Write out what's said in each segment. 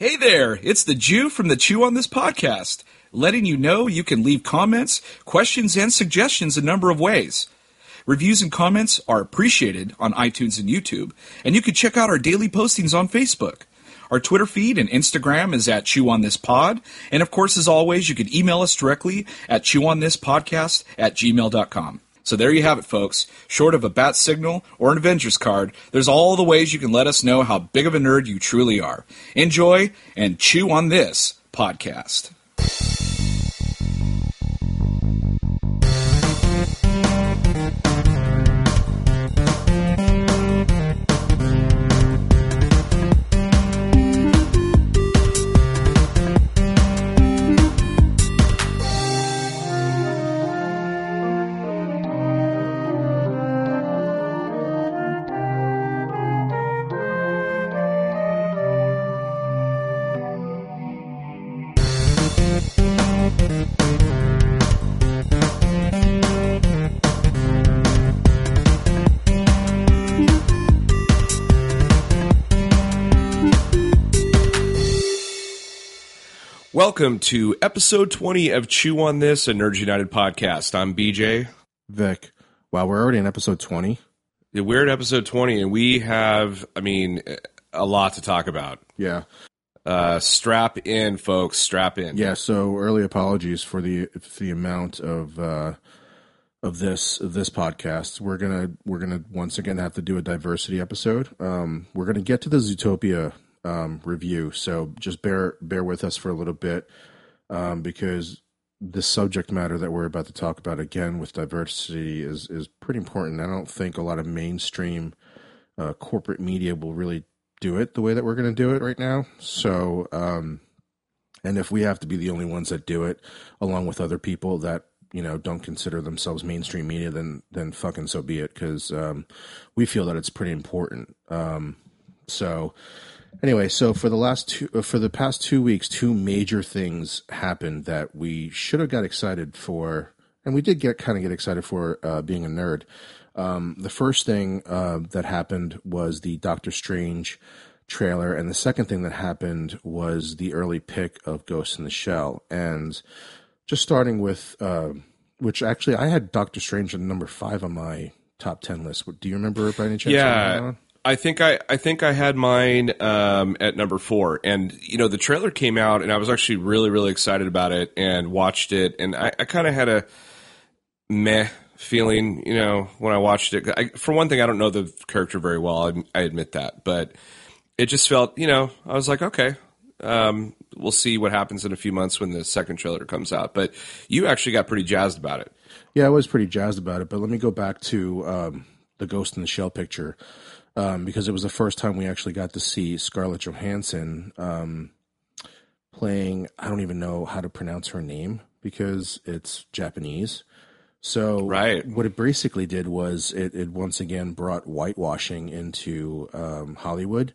Hey there, it's the Jew from the Chew on This podcast, letting you know you can leave comments, questions, and suggestions a number of ways. Reviews and comments are appreciated on iTunes and YouTube, and you can check out our daily postings on Facebook. Our Twitter feed and Instagram is at Chew on This Pod, and of course, as always, you can email us directly at chewonthispodcast at gmail.com. So there you have it, folks. Short of a bat signal or an Avengers card, there's all the ways you can let us know how big of a nerd you truly are. Enjoy and chew on this podcast. Welcome to episode 20 of Chew on This, a Nerds United podcast. I'm BJ. Vic. Wow, we're already in episode 20. We're at episode 20, and we have, I mean, a lot to talk about. Yeah. Uh, strap in, folks. Strap in. Yeah, so early apologies for the for the amount of uh, of this of this podcast. We're gonna we're gonna once again have to do a diversity episode. Um, we're gonna get to the Zootopia um, review. So just bear bear with us for a little bit um, because the subject matter that we're about to talk about again with diversity is is pretty important. I don't think a lot of mainstream uh, corporate media will really do it the way that we're going to do it right now. So, um, and if we have to be the only ones that do it, along with other people that you know don't consider themselves mainstream media, then then fucking so be it. Because um, we feel that it's pretty important. Um, so Anyway, so for the last two, uh, for the past two weeks, two major things happened that we should have got excited for, and we did get kind of get excited for uh, being a nerd. Um, the first thing uh, that happened was the Doctor Strange trailer, and the second thing that happened was the early pick of Ghost in the Shell. And just starting with, uh, which actually I had Doctor Strange at number five on my top ten list. Do you remember by any chance? Yeah. I think I, I think I had mine um, at number four, and you know the trailer came out, and I was actually really really excited about it, and watched it, and I, I kind of had a meh feeling, you know, when I watched it. I, for one thing, I don't know the character very well. I, I, admit that, but it just felt, you know, I was like, okay, um, we'll see what happens in a few months when the second trailer comes out. But you actually got pretty jazzed about it. Yeah, I was pretty jazzed about it. But let me go back to um, the Ghost in the Shell picture um, because it was the first time we actually got to see Scarlett Johansson um, playing. I don't even know how to pronounce her name because it's Japanese. So right. what it basically did was it, it once again brought whitewashing into um, Hollywood,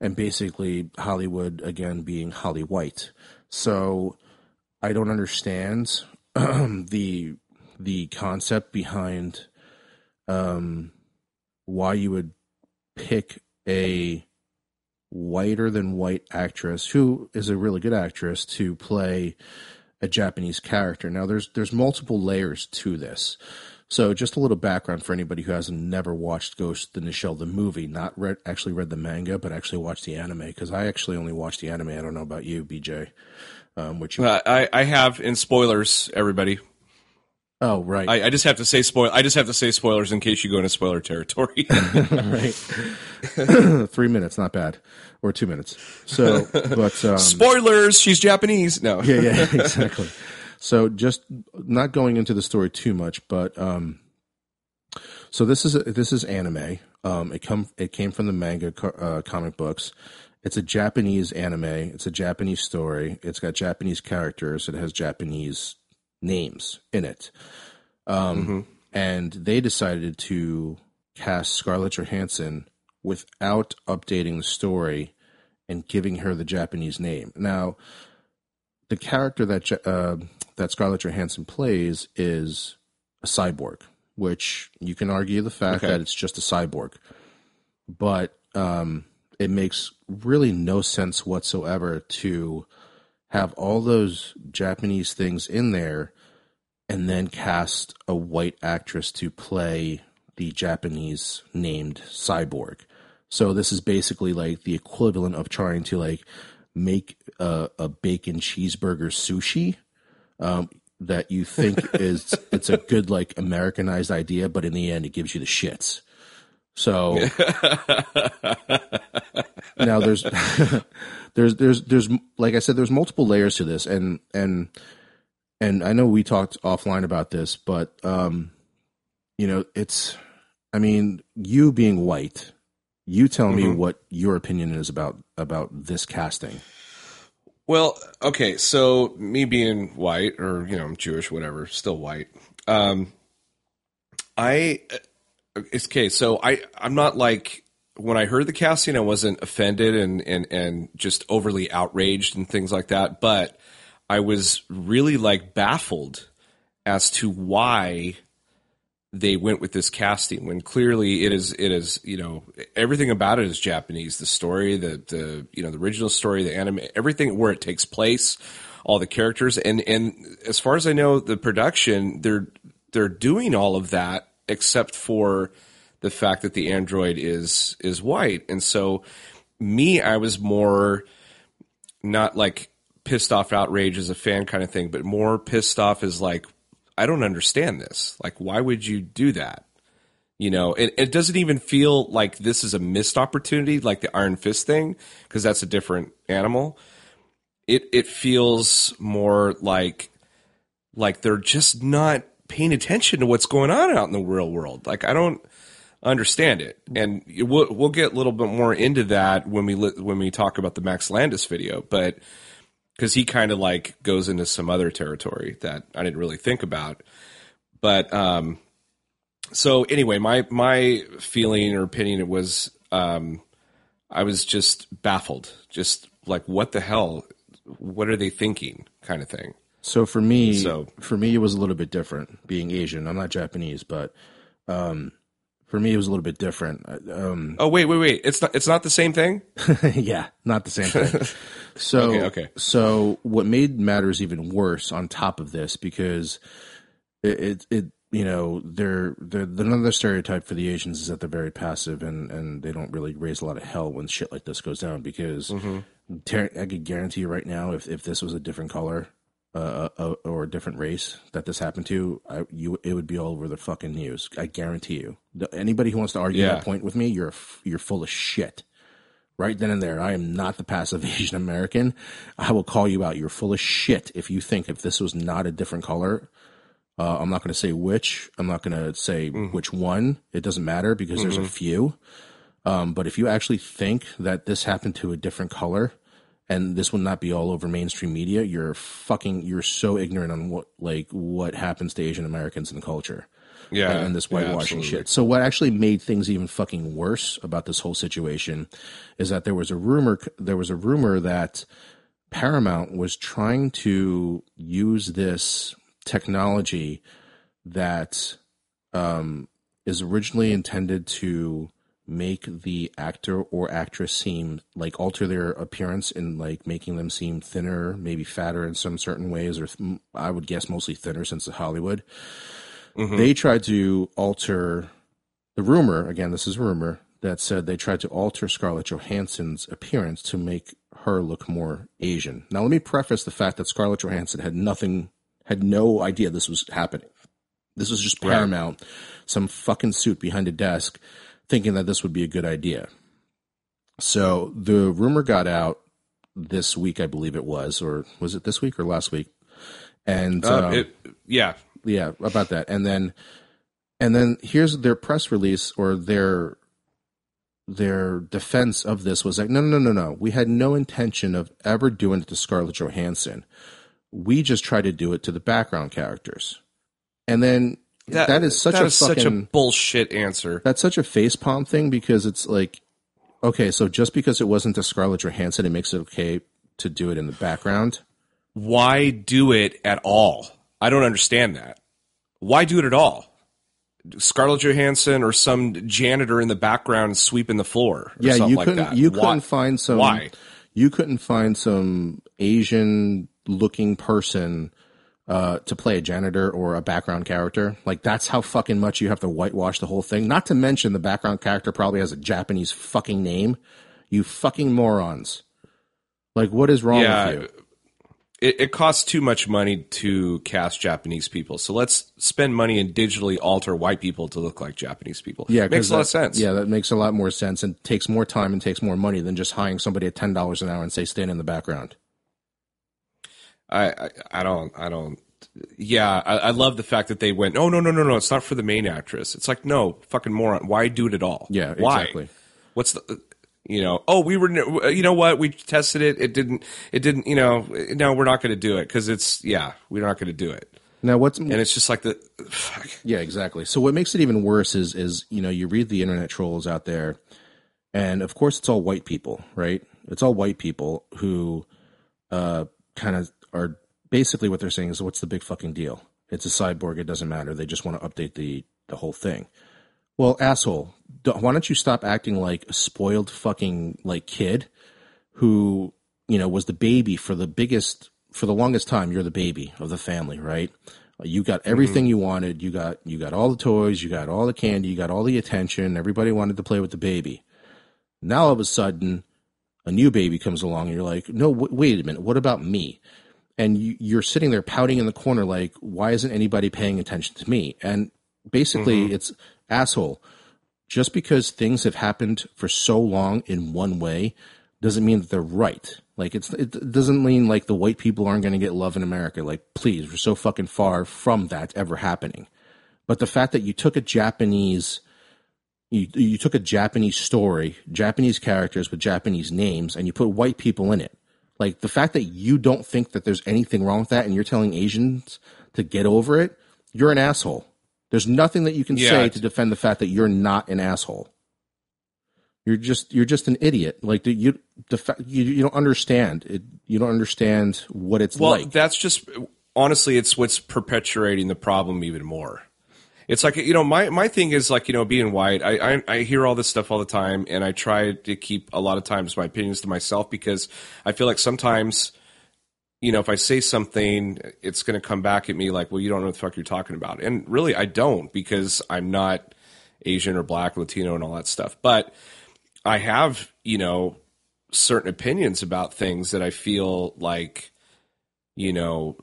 and basically Hollywood again being Holly White. So I don't understand the the concept behind um, why you would pick a whiter than white actress who is a really good actress to play a Japanese character. Now there's there's multiple layers to this. So just a little background for anybody who hasn't never watched Ghost in the Shell the movie, not read actually read the manga, but actually watched the anime because I actually only watched the anime. I don't know about you, BJ. Um, which you- uh, I I have in spoilers, everybody. Oh right. I, I, just have to say spoil. I just have to say spoilers in case you go into spoiler territory. right. Three minutes, not bad, or two minutes. So, but um, spoilers. She's Japanese. No. yeah, yeah, exactly. So, just not going into the story too much, but um, so this is this is anime. Um, it come it came from the manga uh, comic books. It's a Japanese anime. It's a Japanese story. It's got Japanese characters. It has Japanese names in it. Um, mm-hmm. And they decided to cast Scarlett Johansson without updating the story and giving her the Japanese name. Now, the character that uh, that Scarlett Johansson plays is a cyborg, which you can argue the fact okay. that it's just a cyborg, but um, it makes really no sense whatsoever to have all those Japanese things in there and then cast a white actress to play the Japanese named cyborg. So this is basically like the equivalent of trying to like make a, a bacon cheeseburger sushi um, that you think is it's a good like Americanized idea, but in the end it gives you the shits. So now there's there's there's there's like I said, there's multiple layers to this, and and and I know we talked offline about this, but um, you know, it's I mean, you being white, you tell mm-hmm. me what your opinion is about about this casting. Well, okay, so me being white, or you know, I'm Jewish, whatever, still white. Um, I it's okay. So I I'm not like when I heard the casting, I wasn't offended and and and just overly outraged and things like that, but I was really like baffled as to why they went with this casting when clearly it is it is you know everything about it is Japanese. The story the the you know the original story the anime everything where it takes place all the characters and and as far as I know the production they're they're doing all of that except for the fact that the android is is white and so me I was more not like pissed off outrage as a fan kind of thing but more pissed off as like I don't understand this. Like, why would you do that? You know, it, it doesn't even feel like this is a missed opportunity, like the Iron Fist thing, because that's a different animal. It it feels more like like they're just not paying attention to what's going on out in the real world. Like, I don't understand it, and we'll we'll get a little bit more into that when we when we talk about the Max Landis video, but because he kind of like goes into some other territory that I didn't really think about. But um, so anyway, my my feeling or opinion it was um, I was just baffled, just like what the hell, what are they thinking, kind of thing. So for me, so for me, it was a little bit different. Being Asian, I'm not Japanese, but um, for me, it was a little bit different. Um, oh wait, wait, wait! It's not. It's not the same thing. yeah, not the same thing. so, okay, okay. So, what made matters even worse on top of this because it, it, it you know, they're, they're another stereotype for the Asians is that they're very passive and and they don't really raise a lot of hell when shit like this goes down. Because mm-hmm. I could guarantee you right now, if if this was a different color, uh, uh, or a different race that this happened to, I, you it would be all over the fucking news. I guarantee you. Anybody who wants to argue yeah. that point with me, you're you're full of shit. Right then and there, I am not the passive Asian American. I will call you out. You're full of shit if you think if this was not a different color. Uh, I'm not going to say which. I'm not going to say mm. which one. It doesn't matter because mm-hmm. there's a mm-hmm. few. Um, but if you actually think that this happened to a different color, and this will not be all over mainstream media, you're fucking you're so ignorant on what like what happens to Asian Americans in the culture. Yeah. And, and this whitewashing yeah, shit. So what actually made things even fucking worse about this whole situation is that there was a rumor there was a rumor that Paramount was trying to use this technology that um, is originally intended to make the actor or actress seem like alter their appearance and like making them seem thinner, maybe fatter in some certain ways, or th- I would guess mostly thinner since it's Hollywood. Mm-hmm. They tried to alter the rumor. Again, this is a rumor that said they tried to alter Scarlett Johansson's appearance to make her look more Asian. Now, let me preface the fact that Scarlett Johansson had nothing, had no idea this was happening. This was just Paramount, right. some fucking suit behind a desk thinking that this would be a good idea. So the rumor got out this week, I believe it was, or was it this week or last week? And uh, um, it, yeah, yeah, about that. And then, and then here's their press release or their their defense of this was like, no, no, no, no, no. We had no intention of ever doing it to Scarlett Johansson. We just tried to do it to the background characters. And then that, that is such that a is fucking, such a bullshit answer. That's such a facepalm thing because it's like, okay, so just because it wasn't a Scarlett Johansson, it makes it okay to do it in the background. Why do it at all? I don't understand that. Why do it at all? Scarlett Johansson or some janitor in the background sweeping the floor. Or Yeah, something you couldn't that. you Why? couldn't find some Why? you couldn't find some Asian looking person uh, to play a janitor or a background character. Like that's how fucking much you have to whitewash the whole thing. Not to mention the background character probably has a Japanese fucking name. You fucking morons. Like what is wrong Yeah, with you? It, it costs too much money to cast Japanese people, so let's spend money and digitally alter white people to look like Japanese people. Yeah, makes a lot of sense. Yeah, that makes a lot more sense and takes more time and takes more money than just hiring somebody at ten dollars an hour and say stand in the background. I, I, I don't, I don't. Yeah, I, I love the fact that they went. Oh no, no, no, no! It's not for the main actress. It's like no, fucking moron. Why do it at all? Yeah, Why? exactly. What's the? You know, oh, we were. You know what? We tested it. It didn't. It didn't. You know, no, we're not going to do it because it's. Yeah, we're not going to do it. Now what's And it's just like the. Fuck. Yeah, exactly. So what makes it even worse is is you know you read the internet trolls out there, and of course it's all white people, right? It's all white people who uh, kind of are basically what they're saying is what's the big fucking deal? It's a cyborg. It doesn't matter. They just want to update the the whole thing. Well, asshole, d- why don't you stop acting like a spoiled fucking like kid who you know was the baby for the biggest for the longest time you're the baby of the family right you got everything mm-hmm. you wanted you got you got all the toys you got all the candy you got all the attention everybody wanted to play with the baby now all of a sudden a new baby comes along and you're like no w- wait a minute what about me and you, you're sitting there pouting in the corner like why isn't anybody paying attention to me and basically mm-hmm. it's asshole just because things have happened for so long in one way doesn't mean that they're right. Like it's it doesn't mean like the white people aren't going to get love in America. Like please, we're so fucking far from that ever happening. But the fact that you took a Japanese you you took a Japanese story, Japanese characters with Japanese names and you put white people in it. Like the fact that you don't think that there's anything wrong with that and you're telling Asians to get over it, you're an asshole. There's nothing that you can Yeah, say to defend the fact that you're not an asshole. You're just you're just an idiot. Like you fa- you you don't understand it. You don't understand what it's Well, like. Well, that's just honestly, it's what's perpetuating the problem even more. It's like you know, my my thing is like you know, being white. I, I I hear all this stuff all the time, and I try to keep a lot of times my opinions to myself because I feel like sometimes, you know, if I say something, it's going to come back at me like, well, you don't know what the fuck you're talking about, and really, I don't because I'm not Asian or Black, Latino, and all that stuff, but. I have, you know, certain opinions about things that I feel like, you know,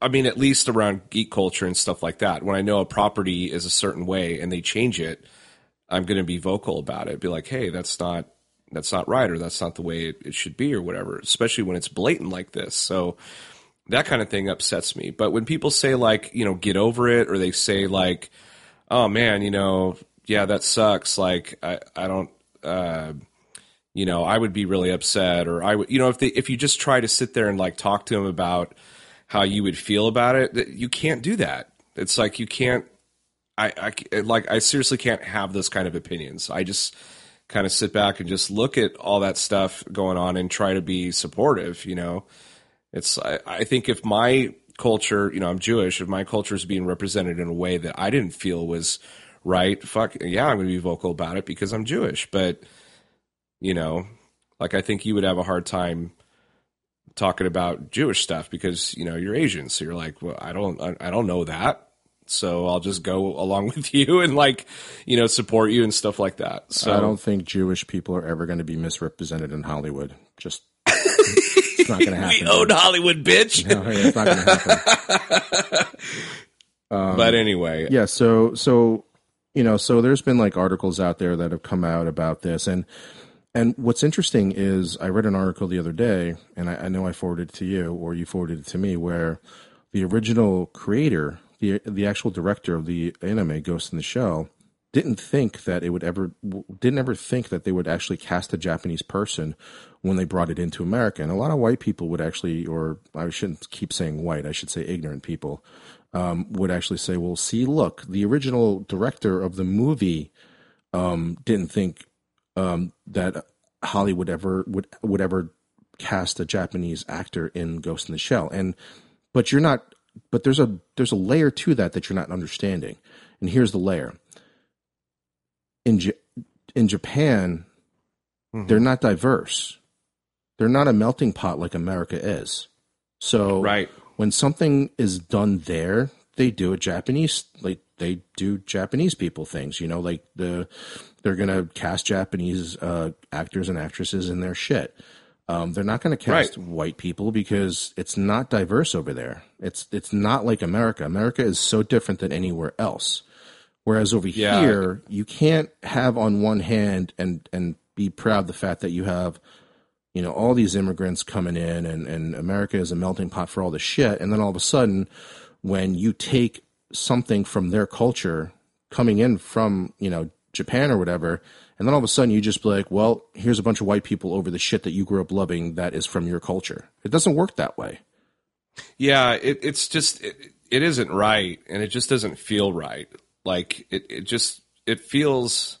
I mean, at least around geek culture and stuff like that. When I know a property is a certain way and they change it, I'm going to be vocal about it. Be like, hey, that's not that's not right, or that's not the way it, it should be, or whatever. Especially when it's blatant like this. So that kind of thing upsets me. But when people say like, you know, get over it, or they say like, oh man, you know, yeah, that sucks. Like, I I don't. Uh, you know, I would be really upset, or I would, you know, if they, if you just try to sit there and like talk to them about how you would feel about it, you can't do that. It's like you can't. I, I like I seriously can't have those kind of opinions. I just kind of sit back and just look at all that stuff going on and try to be supportive. You know, it's I, I think if my culture, you know, I'm Jewish, if my culture is being represented in a way that I didn't feel was right, fuck yeah, I'm going to be vocal about it because I'm Jewish. But you know, like I think you would have a hard time talking about Jewish stuff because you know you're Asian, so you're like, well, I don't, I, I don't know that, so I'll just go along with you and like, you know, support you and stuff like that. So I don't think Jewish people are ever going to be misrepresented in Hollywood. Just it's not going to happen. we own Hollywood, bitch. No, yeah, it's not going to happen. Um, but anyway, yeah so so you know so there's been like articles out there that have come out about this and and what's interesting is i read an article the other day and i, I know i forwarded it to you or you forwarded it to me where the original creator the the actual director of the anime ghost in the shell didn't think that it would ever didn't ever think that they would actually cast a Japanese person when they brought it into America. And a lot of white people would actually, or I shouldn't keep saying white, I should say ignorant people, um, would actually say, "Well, see, look, the original director of the movie um, didn't think um, that Hollywood ever would would ever cast a Japanese actor in Ghost in the Shell." And but you're not. But there's a there's a layer to that that you're not understanding And here's the layer. In J- in Japan, they're not diverse. They're not a melting pot like America is. So Right. when something is done there, they do it Japanese like they do Japanese people things, you know, like the they're gonna cast Japanese uh, actors and actresses in their shit. Um, they're not going to cast Right. white people because it's not diverse over there. It's it's not like America. America is so different than anywhere else. Whereas over Yeah. here, you can't have on one hand and and be proud of the fact that you have you know all these immigrants coming in and and America is a melting pot for all the shit and then all of a sudden when you take something from their culture coming in from you know Japan or whatever and then all of a sudden you just be like well here's a bunch of white people over the shit that you grew up loving that is from your culture it doesn't work that way Yeah, it, it's just it, it isn't right, and it just doesn't feel right. Like it, it just it feels.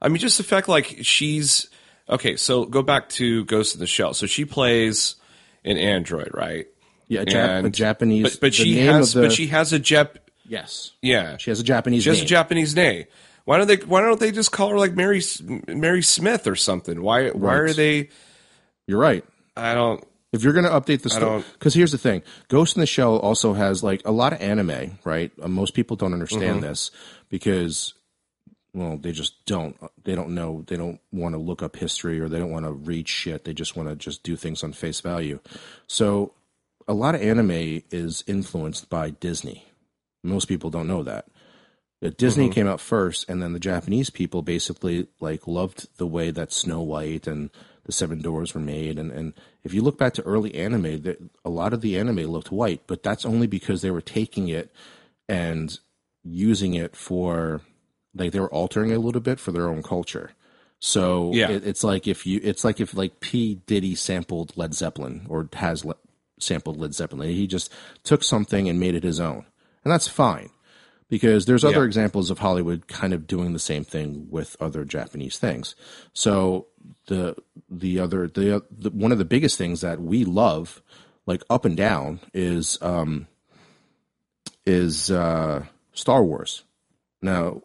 I mean, just the fact like she's okay. So go back to Ghost in the Shell. So she plays an android, right? Yeah a, Jap- a Japanese But but she has the, but she has a Jap. yes Yeah, she has a Japanese she has name. a Japanese name. Why don't they? Why don't they just call her like Mary Mary Smith or something? Why why are they? you're right I don't. If you're going to update the story, because here's the thing: Ghost in the Shell also has like a lot of anime, right? Uh, most people don't understand Mm-hmm. this because, well, they just don't. They don't know. They don't want to look up history or they don't want to read shit. They just want to just do things on face value. So, a lot of anime is influenced by Disney. Most people don't know that. Disney mm-hmm. came out first, and then the Japanese people basically like loved the way that Snow White and the Seven Dwarfs were made. And, and if you look back to early anime, a lot of the anime looked white, but that's only because they were taking it and using it for like they were altering it a little bit for their own culture. So Yeah. it, it's like if you, it's like if like P Diddy sampled Led Zeppelin or has sampled Led Zeppelin. He just took something and made it his own, and that's fine because there's other Yeah. examples of Hollywood kind of doing the same thing with other Japanese things. So the the other the, the one of the biggest things that we love, like up and down, is um is uh Star Wars. Now,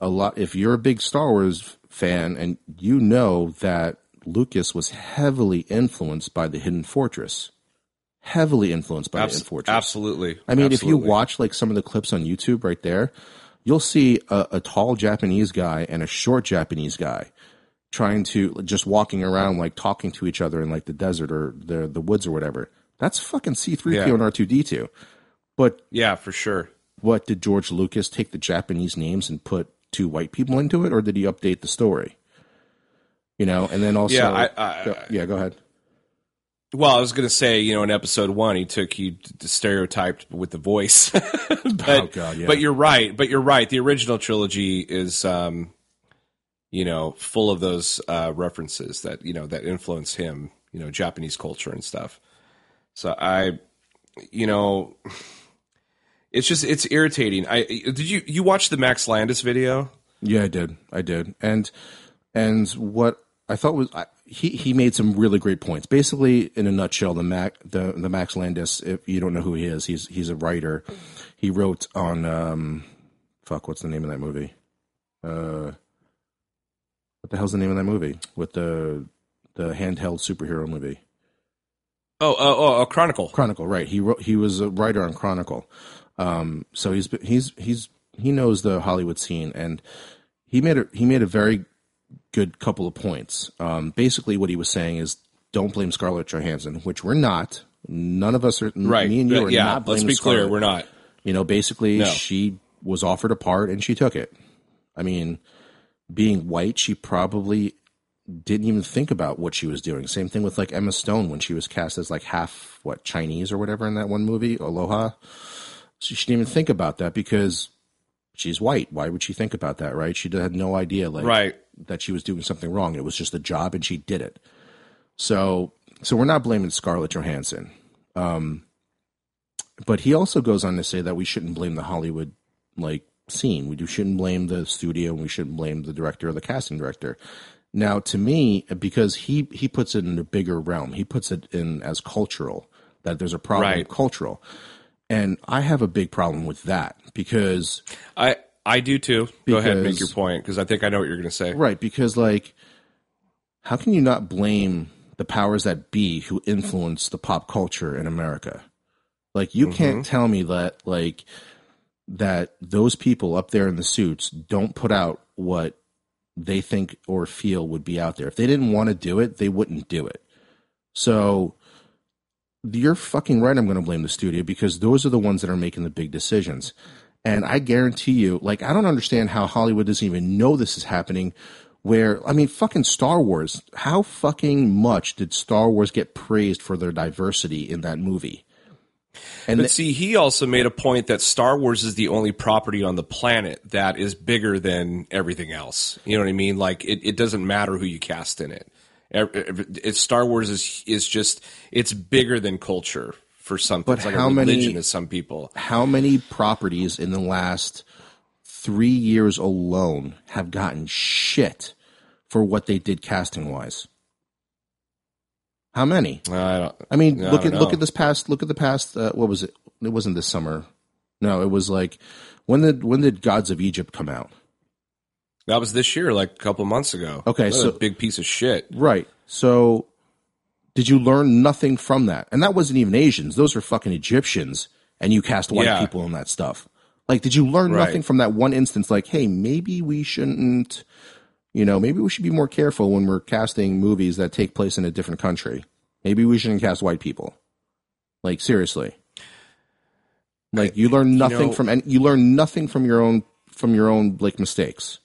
a lot if you're a big Star Wars fan and you know that Lucas was heavily influenced by the Hidden Fortress, heavily influenced by the Abs- absolutely. I mean, if you watch like some of the clips on YouTube right there, you'll see a, a tall Japanese guy and a short Japanese guy trying to just walking around like talking to each other in like the desert or the the woods or whatever. That's fucking C three PO Yeah. and R two D two. But yeah, for sure. what did George Lucas take the Japanese names and put two white people into it, or did he update the story? You know, and then also, Yeah, I- I- yeah, go ahead. Well, I was going to say, you know, in episode one, he took he stereotyped with the voice. but, Oh, God, yeah. but you're right. But you're right. The original trilogy is, um, you know, full of those uh, references that you know that influence him. You know, Japanese culture and stuff. So I, you know, it's just it's irritating. I did you you watch the Max Landis video? Yeah, I did. I did. And and what I thought was I, he he made some really great points. Basically, in a nutshell, the Mac the the Max Landis. If you don't know who he is, he's he's a writer. He wrote on um, fuck, what's the name of that movie? Uh, what the hell's the name of that movie with the the handheld superhero movie? Oh, oh, oh, oh Chronicle. Chronicle, right? He wrote. He was a writer on Chronicle. Um, so he's he's he's he knows the Hollywood scene, and he made a he made a very good couple of points. Um, basically, what he was saying is, don't blame Scarlett Johansson, which we're not. None of us are. Right. Me and you are yeah. not. let's blaming be clear. Scarlett. We're not. You know, basically, No. she was offered a part and she took it. I mean, being white, she probably didn't even think about what she was doing. Same thing with like Emma Stone when she was cast as like half what Chinese or whatever in that one movie, Aloha. So she didn't even think about that because she's white. Why would she think about that, right? She had no idea like Right. That she was doing something wrong. It was just a job and she did it. So so we're not blaming Scarlett Johansson. Um but he also goes on to say that we shouldn't blame the Hollywood like scene. We do, shouldn't blame the studio and we shouldn't blame the director or the casting director. Now, to me, because he he puts it in a bigger realm, he puts it in as cultural that there's a problem Right. cultural, and I have a big problem with that because I I do too. Go ahead and make your point because I think I know what you're going to say. Right, because like how can you not blame the powers that be who influence the pop culture in America? Like you can't mm-hmm. tell me that like that those people up there in the suits don't put out what they think or feel would be out there. If they didn't want to do it, they wouldn't do it. So you're fucking right. I'm going to blame the studio because those are the ones that are making the big decisions. And I guarantee you, like, I don't understand how Hollywood doesn't even know this is happening. Where, I mean, fucking Star Wars. How fucking much did Star Wars get praised for their diversity in that movie? And But see, he also made a point that Star Wars is the only property on the planet that is bigger than everything else. You know what I mean? Like it, it doesn't matter who you cast in it. It's Star Wars is is just it's bigger than culture for some. But like how many- to some people. how many properties in the last three years alone have gotten shit for what they did casting wise? How many? I don't, I mean, I look at look at this past. Look at the past. Uh, what was it? It wasn't this summer. No, it was like when did when did Gods of Egypt come out? that was this year, like a couple months ago. Okay, so- a big piece of shit. Right. So, did you learn nothing from that? And that wasn't even Asians; those were fucking Egyptians. And you cast white Yeah. people in that stuff. Like, did you learn Right. nothing from that one instance? Like, hey, maybe we shouldn't. You know, maybe we should be more careful when we're casting movies that take place in a different country. Maybe we shouldn't cast white people. Like seriously. Like you learn nothing know- from and you learn nothing from your own from your own like mistakes.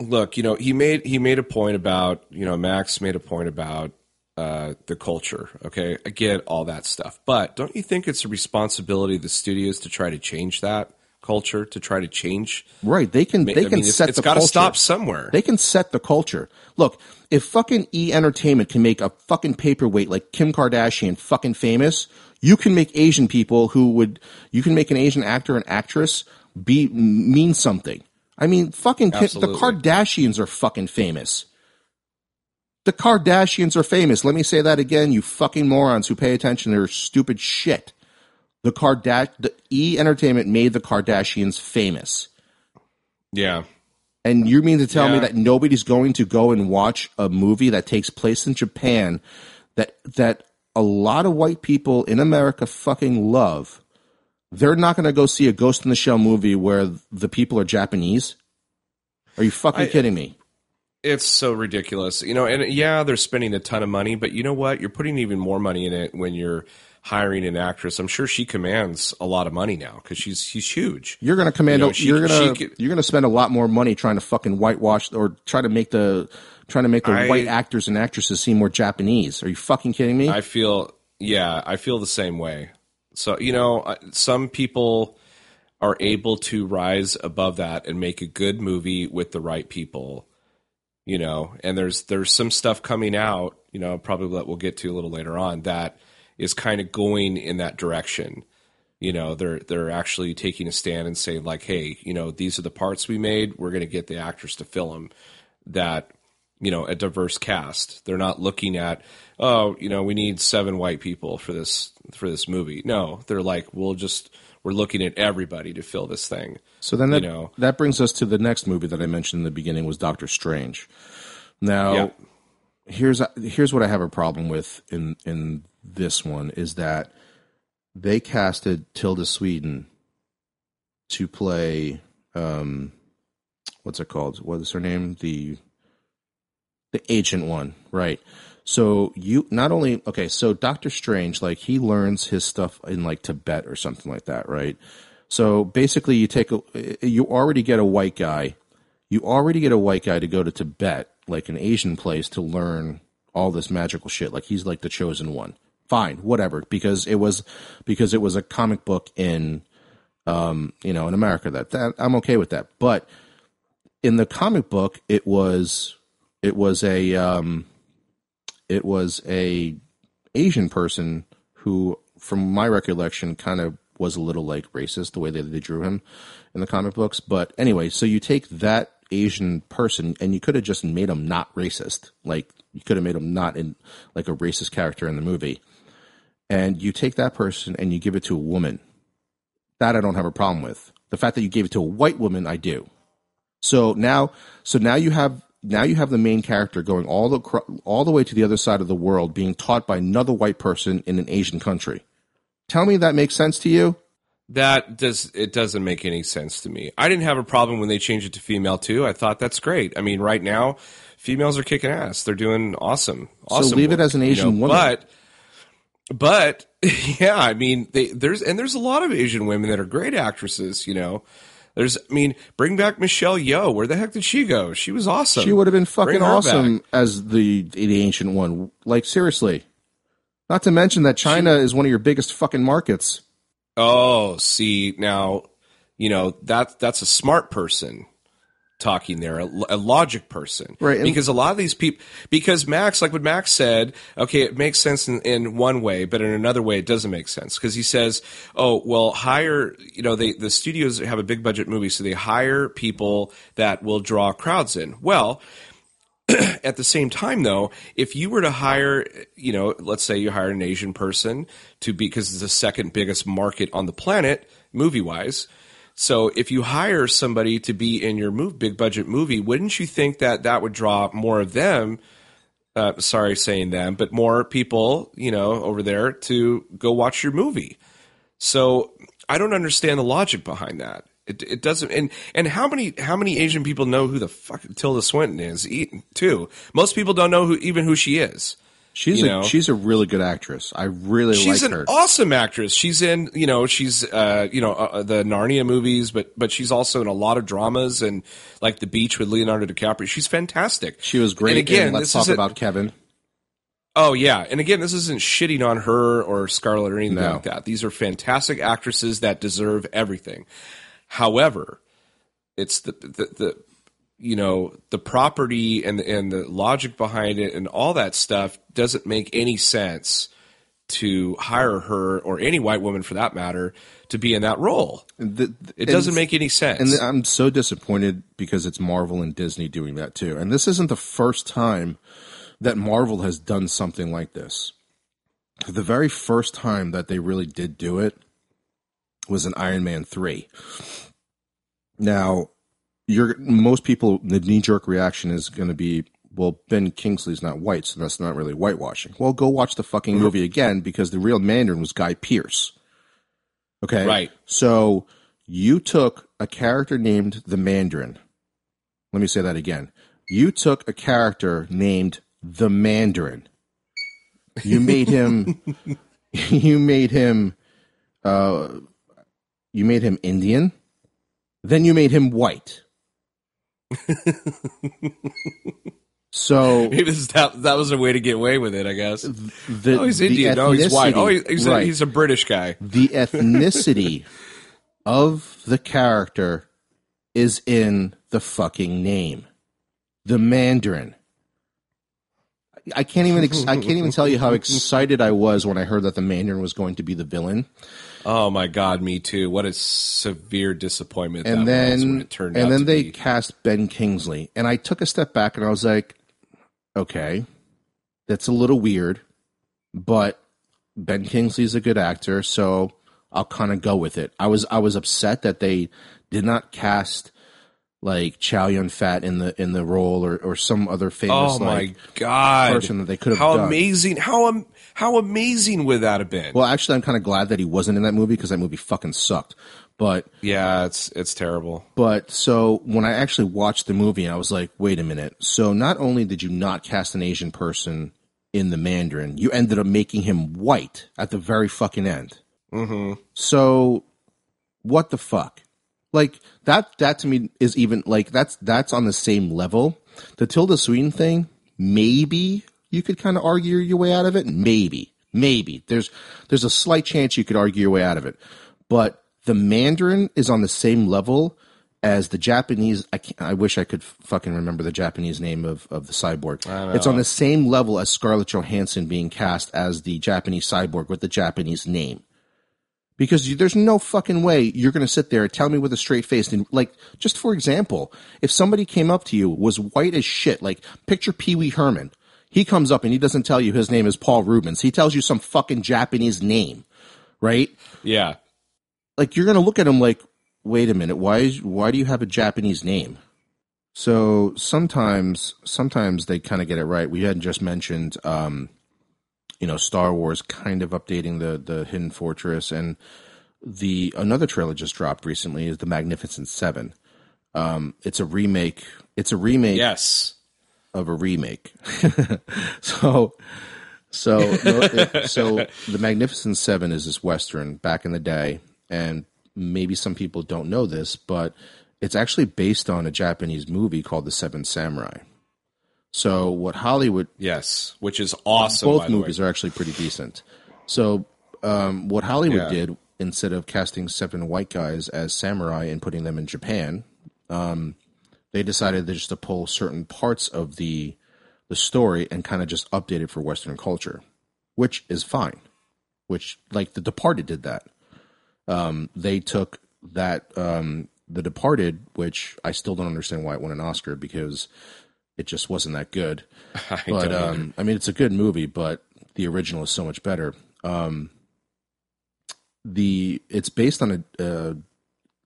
look, you know, he made he made a point about, you know, Max made a point about uh, the culture. Okay, I get all that stuff, but don't you think it's a responsibility of the studios to try to change that culture, to try to change? Right? They can I they can mean, set it's the got to culture. stop somewhere. They can set the culture. Look, if fucking E Entertainment can make a fucking paperweight like Kim Kardashian fucking famous, you can make Asian people who would, you can make an Asian actor and actress be mean something. I mean, fucking Kim, the Kardashians are fucking famous. The Kardashians are famous. Let me say that again, you fucking morons who pay attention to their stupid shit. The Kardash, the E Entertainment made the Kardashians famous. yeah, And you mean to tell me that nobody's going to go and watch a movie that takes place in Japan that that a lot of white people in America fucking love? They're not going to go see a Ghost in the Shell movie where the people are Japanese? Are you fucking I- kidding me? It's so ridiculous, you know. And yeah, they're spending a ton of money, but you know what? You're putting even more money in it when you're hiring an actress. I'm sure she commands a lot of money now because she's she's huge. You're going to command. You know, she- you're to she you're to spend a lot more money trying to fucking whitewash or try to make the trying to make the I- white actors and actresses seem more Japanese. Are you fucking kidding me? I feel yeah, I feel the same way. So you know, some people are able to rise above that and make a good movie with the right people. You know, and there's there's some stuff coming out. You know, probably that we'll get to a little later on that is kind of going in that direction. You know, they're they're actually taking a stand and saying like, hey, you know, these are the parts we made. We're going to get the actors to fill them. That you know a diverse cast. They're not looking at oh you know we need seven white people for this for this movie. No, they're like we'll just we're looking at everybody to fill this thing. So then that, you know. that brings us to the next movie that I mentioned in the beginning was Doctor Strange. Now, Yeah. here's here's what I have a problem with in in this one is that they casted Tilda Swinton to play um what's it called? What is her name? The the ancient one, right? So you not only okay, so Doctor Strange, like he learns his stuff in like Tibet or something like that, right? So basically, you take a, you already get a white guy, you already get a white guy to go to Tibet, like an Asian place, to learn all this magical shit. Like he's like the chosen one. Fine, whatever, because it was because it was a comic book in, um, you know, in America. That that I'm okay with that, but in the comic book, it was it was a um, it was a Asian person who, from my recollection, kind of was a little like racist the way that they drew him in the comic books. But anyway, so you take that Asian person and you could have just made him not racist. Like you could have made him not in like a racist character in the movie. And you take that person and you give it to a woman. That I don't have a problem with. The fact that you gave it to a white woman, I do. So now, so now you have now you have the main character going all the all the way to the other side of the world, being taught by another white person in an Asian country. Tell me that makes sense to you? That does it doesn't make any sense to me. I didn't have a problem when they changed it to female too. I thought that's great. I mean, right now, females are kicking ass. They're doing awesome. Awesome. so leave it as an you Asian know, woman. But but yeah, I mean, they, there's and there's a lot of Asian women that are great actresses. You know, there's I mean, bring back Michelle Yeoh. Where the heck did she go? She was awesome. She would have been fucking awesome back. as the the ancient one. Like seriously. Not to mention that China is one of your biggest fucking markets. Oh, see now, you know that that's a smart person talking there, a, a logic person, Right, Because a lot of these people, because Max, like what Max said, okay, it makes sense in, in one way, but in another way, it doesn't make sense because he says, oh, well, hire, you know, they the studios have a big budget movie, so they hire people that will draw crowds in. Well, at the same time though if you were to hire you know let's say you hire an asian person to be because it's the second biggest market on the planet movie wise so if you hire somebody to be in your move, big budget movie wouldn't you think that that would draw more of them uh, sorry saying them but more people you know over there to go watch your movie so I don't understand the logic behind that. It, it doesn't and and how many how many Asian people know who the fuck Tilda Swinton is? Too most people don't know who even who she is. She's You a know. she's a really good actress. I really She's like an her. awesome actress. She's in you know she's uh you know uh, the Narnia movies, but but she's also in a lot of dramas and like The Beach with Leonardo DiCaprio. She's fantastic. she was great. And again, let's talk about Kevin. Oh yeah, and again, this isn't shitting on her or Scarlett or anything No. like that. These are fantastic actresses that deserve everything. However, it's the the, the you know the property and and the logic behind it and all that stuff doesn't make any sense to hire her or any white woman for that matter to be in that role. The- It doesn't make any sense. And I'm so disappointed because it's Marvel and Disney doing that too. And this isn't the first time that Marvel has done something like this. The very first time that they really did do it was in Iron Man 3. Now, you're most people the knee jerk reaction is going to be well Ben Kingsley's not white so that's not really whitewashing. Well, go watch the fucking movie again because the real Mandarin was Guy Pearce. Okay? Right. So, you took a character named the Mandarin. Let me say that again. You took a character named the Mandarin. You made him you made him uh you made him Indian. Then you made him white. So Maybe this, that that was a way to get away with it, I guess. the Oh, he's Indian. No, he's white. Oh, ethnicity- he- he's, a, he's a British guy. the ethnicity of the character is in the fucking name. The Mandarin. I can't even ex- I can't even tell you how excited I was when I heard that the Mandarin was going to be the villain. Oh my God, me too. What a severe disappointment And that was when then it turned and then they be. cast Ben Kingsley. And I took a step back and I was like, okay, that's a little weird, but Ben Kingsley's a good actor, so I'll kind of go with it. I was I was upset that they did not cast like Chow Yun Fat in the in the role or, or some other famous Oh my like God, person that they could have How done. amazing! How am how amazing would that have been? well actually I'm kind of glad that he wasn't in that movie because that movie fucking sucked. But yeah, it's it's terrible. But so when I actually watched the movie, I was like, wait a minute. So not only did you not cast an Asian person in the Mandarin, you ended up making him white at the very fucking end. hmm So what the fuck? Like that that to me is even like that's that's on the same level. The Tilda Swinton thing, maybe you could kind of argue your way out of it. Maybe. Maybe. There's there's a slight chance you could argue your way out of it. But the Mandarin is on the same level as the Japanese. I, can't, I wish I could fucking remember the Japanese name of, of the cyborg. It's on the same level as Scarlett Johansson being cast as the Japanese cyborg with the Japanese name because you, there's no fucking way you're going to sit there and tell me with a straight face and like just for example if somebody came up to you was white as shit like picture pee-wee herman he comes up and he doesn't tell you his name is paul reubens he tells you some fucking japanese name right Yeah, like you're going to look at him like wait a minute, why is, why do you have a Japanese name? So sometimes sometimes they kind of get it right. We had just mentioned um, you know Star Wars kind of updating the the Hidden Fortress and the another trailer just dropped recently is the Magnificent Seven. Um, it's a remake. It's a remake Yes. Of a remake. so, so, so the Magnificent Seven is this western back in the day, and maybe some people don't know this, but it's actually based on a Japanese movie called The Seven Samurai. So, what Hollywood Yes. Which is awesome. both by the way. movies are actually pretty decent. So, um, what Hollywood Yeah. did instead of casting seven white guys as samurai and putting them in Japan, um, they decided to just to pull certain parts of the the story and kind of just update it for Western culture, which is fine. Which, like, The Departed did that. Um, they took that um, The Departed, which I still don't understand why it won an Oscar because it just wasn't that good I but um, I mean, it's a good movie, but the original is so much better. Um, the it's based on a uh,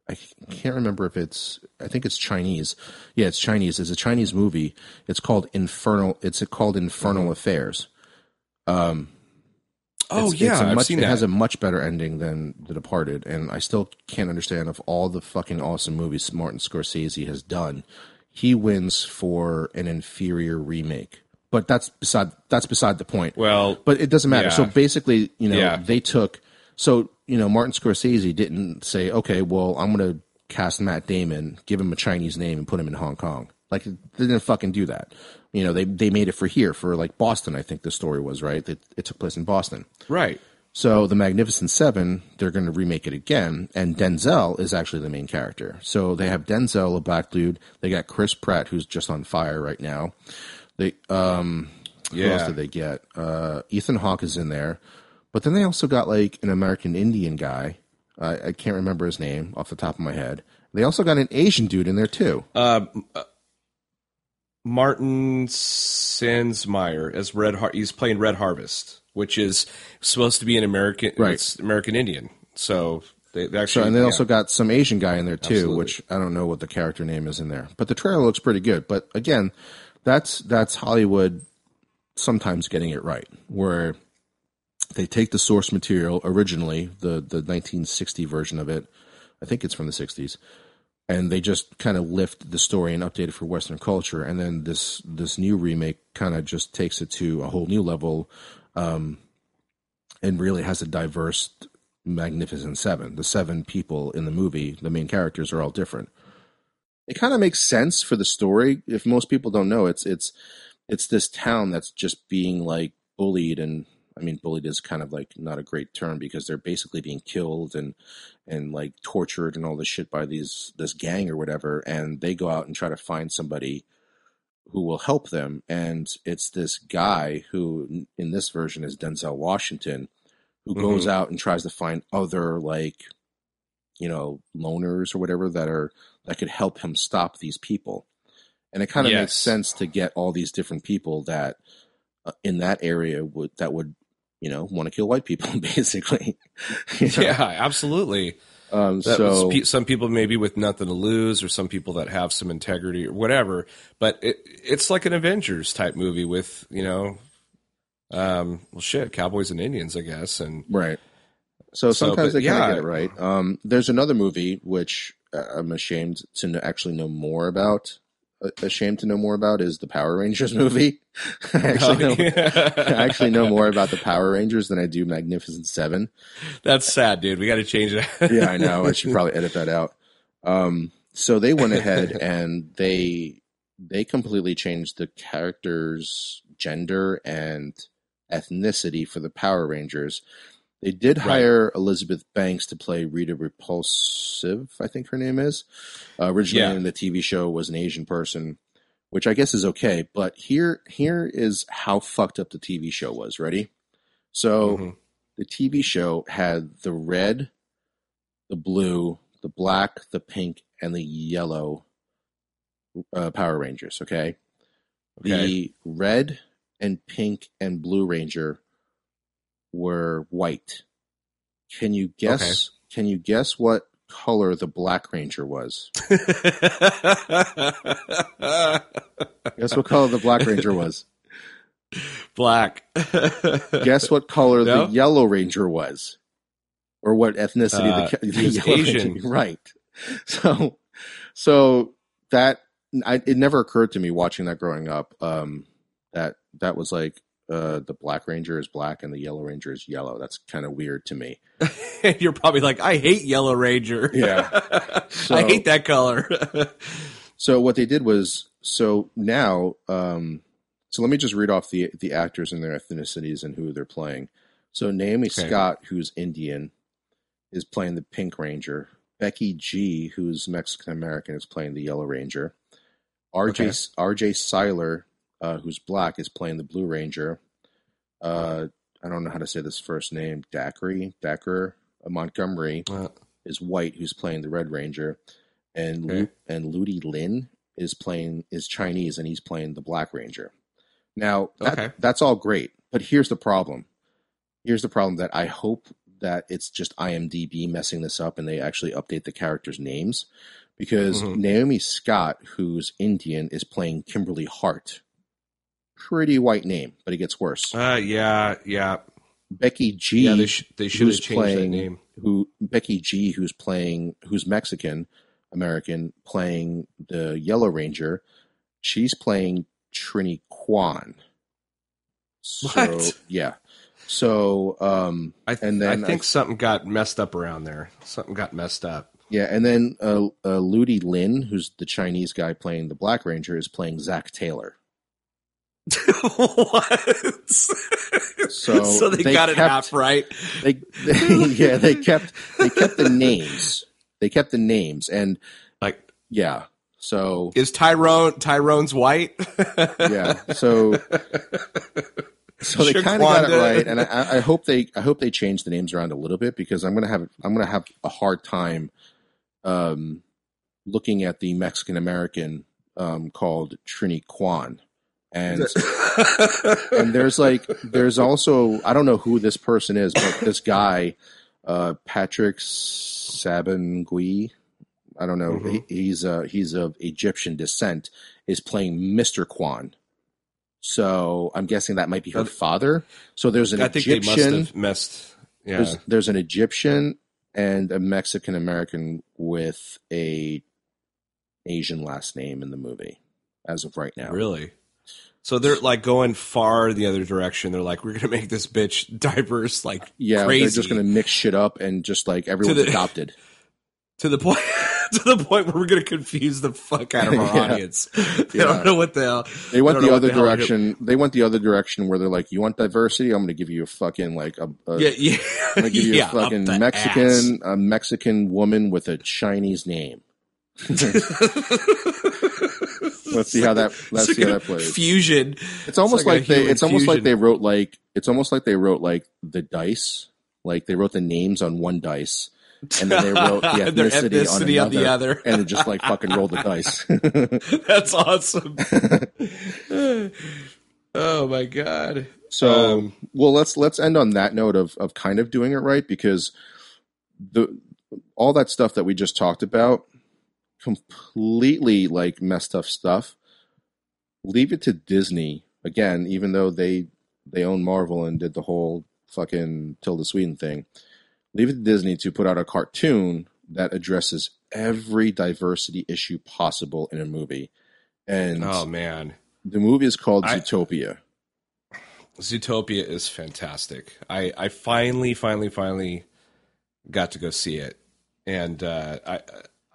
I can't remember if it's I think it's Chinese. Yeah, it's Chinese. It's a Chinese movie. It's called Infernal. It's called Infernal Affairs. Um, oh it's, yeah, it's I've much, seen it has a much better ending than The Departed, and I still can't understand of all the fucking awesome movies Martin Scorsese has done, he wins for an inferior remake. But that's beside that's beside the point. well, But it doesn't matter. So basically, you know, Yeah. they took so you know Martin Scorsese didn't say, okay, well, I'm going to cast Matt Damon, give him a Chinese name, and put him in Hong Kong. Like they didn't fucking do that. You know, they they made it for here for like Boston. I think the story was right. It, it took place in Boston. right. So the Magnificent Seven, they're going to remake it again, and Denzel is actually the main character. So they have Denzel, a black dude. They got Chris Pratt, who's just on fire right now. They um, yeah. who else did they get? Uh, Ethan Hawke is in there, but then they also got like an American Indian guy. Uh, I can't remember his name off the top of my head. They also got an Asian dude in there too. Martin Sensmeier as Red Har- he's playing Red Harvest, which is supposed to be an American Right. it's American Indian. So they, they So actually and they yeah. also got some Asian guy in there too, Absolutely. which I don't know what the character name is in there. But the trailer looks pretty good. But again, that's that's Hollywood sometimes getting it right, where they take the source material originally, the the 1960 version of it. I think it's from the 60s, and they just kind of lift the story and update it for Western culture. And then this this new remake kind of just takes it to a whole new level, um, and really has a diverse Magnificent Seven. The seven people in the movie, the main characters, are all different. It kind of makes sense for the story. If most people don't know, it's it's it's this town that's just being like bullied and I mean bullied is kind of like not a great term because they're basically being killed and and like tortured and all this shit by these this gang or whatever and they go out and try to find somebody who will help them and it's this guy who in this version is Denzel Washington who goes out and tries to find other like you know loners or whatever that are that could help him stop these people. And it kind of makes sense to get all these different people that uh, in that area would that would you know want to kill white people basically You know? yeah, absolutely. um so some people maybe with nothing to lose, or some people that have some integrity or whatever. But it, it's like an Avengers type movie with you know, um, well, shit, cowboys and Indians, I guess, and Right. So So, sometimes but they kind of yeah. get it right. Um, there's another movie which uh, I'm ashamed to actually know more about. Ashamed to know more about is the Power Rangers movie. I actually know, I actually know more about the Power Rangers than I do Magnificent Seven. That's sad, dude. We got to change that. Yeah, I know. I should probably edit that out. Um, so they went ahead and they they completely changed the characters' gender and ethnicity for the Power Rangers. They did Right. hire Elizabeth Banks to play Rita Repulsive, I think her name is. Uh, originally Yeah. in the TV show was an Asian person, which I guess is okay. But here here is how fucked up the TV show was. Ready? So Mhm. the TV show had the red, the blue, the black, the pink, and the yellow uh, Power Rangers. Okay? Okay. the red and pink and blue Ranger were white. Can you guess? Can you guess what color the Black Ranger was? Guess what color the Black Ranger was? Black. Guess what color No? the Yellow Ranger was? Or what ethnicity Uh, the, the Yellow Asian. Ranger- right. So, so that I, it never occurred to me watching that growing up. Um, that that was like uh, the Black Ranger is black and the Yellow Ranger is yellow. That's kind of weird to me. You're probably like, I hate Yellow Ranger. Yeah. I hate that color. So what they did was so now um so let me just read off the the actors and their ethnicities and who they're playing. So Naomi Okay. Scott, who's Indian, is playing the Pink Ranger. Becky G, who's Mexican American, is playing the Yellow Ranger. RJ Okay. RJ Cyler, uh, who's black, is playing the Blue Ranger. Uh, I don't know how to say this first name. Dacre, Dacker Montgomery Uh, is white, who's playing the Red Ranger, and Okay. Lu- and Ludi Lin is playing is Chinese, and he's playing the Black Ranger. Now, that, Okay. that's all great, but here's the problem. Here's the problem that I hope that it's just IMDb messing this up, and they actually update the characters' names, because Mhm. Naomi Scott, who's Indian, is playing Kimberly Hart. Pretty white name, but it gets worse. uh, yeah, yeah, Becky G yeah. They, sh- they should have changed that playing- name. who Becky G, who's playing, who's Mexican American, playing the Yellow Ranger. She's playing Trini Kwan. So, What? Yeah. So, um, I, th- and then I think I- something got messed up around there. Something got messed up. yeah, and then uh, uh, Ludi Lin, who's the Chinese guy playing the Black Ranger, is playing Zach Taylor. what? So they, they got it half right. They, they yeah, they kept they kept the names. They kept the names, and Like, yeah. So is Tyrone Tyrone's white? yeah, so so they kind of got it right, and I, I hope they I hope they change the names around a little bit because I'm gonna have I'm gonna have a hard time um, looking at the Mexican American um, called Trini Kwan, and and there's like there's also I don't know who this person is, but this guy uh, Patrick Sabongui. I don't know. Mhm. He, he's uh, he's of Egyptian descent. Is playing Mister Kwan. So I'm guessing that might be her father. So there's an I Egyptian. messed. Yeah, There's there's an Egyptian and a Mexican American with a Asian last name in the movie, as of right now. really. So they're like going far the other direction. They're like, we're gonna make this bitch diverse, like Yeah, crazy, they're just going to mix shit up and just like everyone's the- adopted. to the point to the point where we're gonna confuse the fuck out of our Yeah. audience. They Yeah. don't know what the hell. They went don't the other the direction. They went the other direction where they're like, "You want diversity? I'm going to give you a fucking like a, a Yeah, yeah. I'm to give you yeah, a fucking Mexican a Mexican woman with a Chinese name." Let's see how that let's see how that plays. Fusion. It's almost like like, they it's almost like they wrote like it's almost like they wrote like the dice. Like they wrote the names on one dice and then they wrote the Their ethnicity, on, ethnicity on the other. and it just like fucking rolled the dice. That's awesome. oh my god. So, Um, well, let's let's end on that note of of kind of doing it right because the all that stuff that we just talked about completely like messed up stuff. Leave it to Disney again, even though they they own Marvel and did the whole fucking Tilda Swinton thing. Leave it to Disney to put out a cartoon that addresses every diversity issue possible in a movie. And Oh man. the movie is called I- Zootopia. Zootopia is fantastic. I, I finally, finally, finally got to go see it, and uh, I,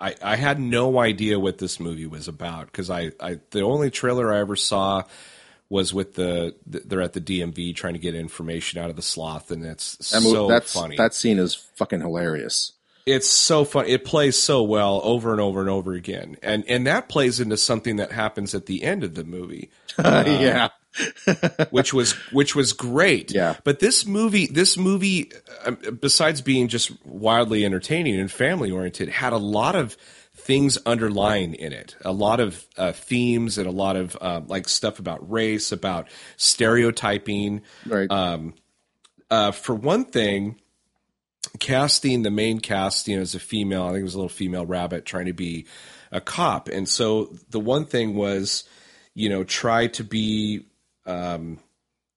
I I had no idea what this movie was about because I, I the only trailer I ever saw was with the they're at the DMV trying to get information out of the sloth, and it's That so that's funny. that scene is fucking hilarious. it's so fun. It plays so well over and over and over again, and and that plays into something that happens at the end of the movie. yeah, which was which was great. Yeah. But this movie, this movie, um, besides being just wildly entertaining and family oriented, had a lot of things underlying in it. A lot of uh, themes and a lot of uh, like stuff about race, about stereotyping. right. Uh, for one thing, casting the main cast, you know, as a female. I think it was a little female rabbit trying to be a cop, and so the one thing was, you know, try to be. Um,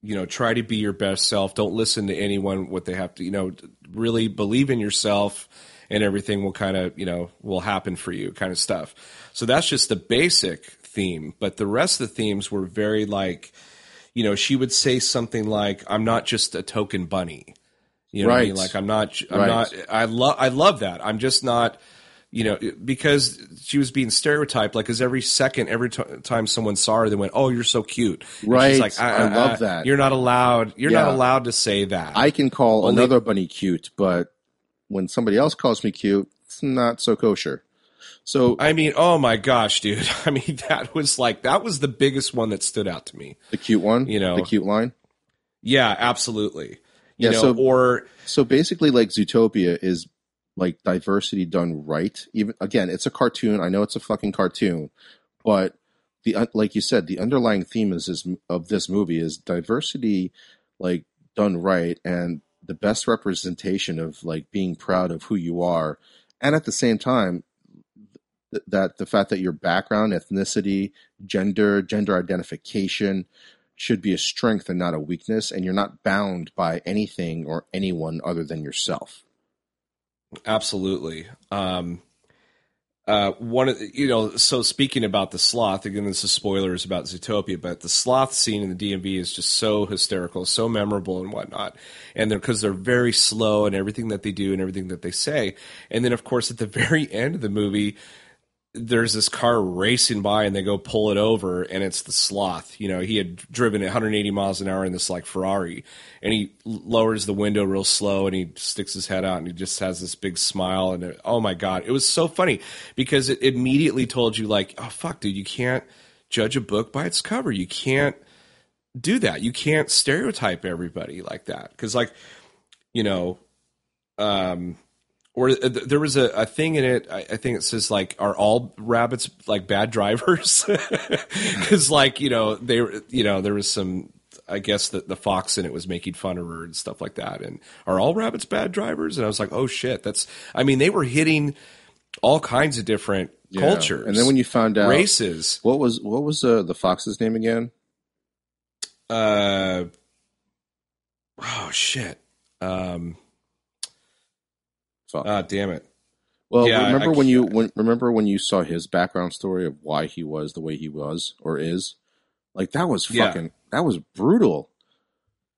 you know, try to be your best self. Don't listen to anyone what they have to, you know, really believe in yourself and everything will kind of, you know, will happen for you kind of stuff. So that's just the basic theme, but the rest of the themes were very like, you know, she would say something like, I'm not just a token bunny. You know what I mean? Like I'm not, I'm Right. not, I love, I love that. I'm just not, you know, because she was being stereotyped, like, because every second, every t- time someone saw her, they went, "Oh, you're so cute." And Right. She's like, I love that. You're not allowed. You're not allowed to say that. I can call Only- another bunny cute, but when somebody else calls me cute, it's not so kosher. So I mean, oh my gosh, dude. I mean, that was like that was the biggest one that stood out to me. the cute one, You know. the cute line. Yeah, absolutely. You Yeah, know, so- or So basically, like Zootopia is like diversity done right. Even again, it's a cartoon. I know it's a fucking cartoon, but the uh, like you said, the underlying theme is this, of this movie is diversity, like done right, and the best representation of like being proud of who you are, and at the same time, th- that the fact that your background, ethnicity, gender, gender identification should be a strength and not a weakness, and you're not bound by anything or anyone other than yourself. Absolutely. Um, uh, one of you know, so speaking about the sloth again, this is spoilers about Zootopia, but the sloth scene in the DMV is just so hysterical, so memorable and whatnot, and they're because they're very slow and everything that they do and everything that they say, and then of course at the very end of the movie, there's this car racing by and they go pull it over and it's the sloth. You know, he had driven at 180 miles an hour in this like Ferrari and he lowers the window real slow and he sticks his head out and he just has this big smile and it, oh my god, it was so funny because it immediately told you like, oh fuck, dude, you can't judge a book by its cover. You can't do that. You can't stereotype everybody like that because like, you know, um or uh, there was a, a thing in it. I, I think it says like, "Are all rabbits like bad drivers?" Because like you know they you know there was some. I guess that the fox in it was making fun of her and stuff like that. And are all rabbits bad drivers? And I was like, oh shit, that's. I mean, they were hitting all kinds of different Yeah. cultures, And then when you found out races, what was what was uh, the fox's name again? uh, oh shit, um, Fuck. ah, damn it. well, yeah, remember I when you when, remember when you saw his background story of why he was the way he was or is? Like that was Yeah. fucking that was brutal.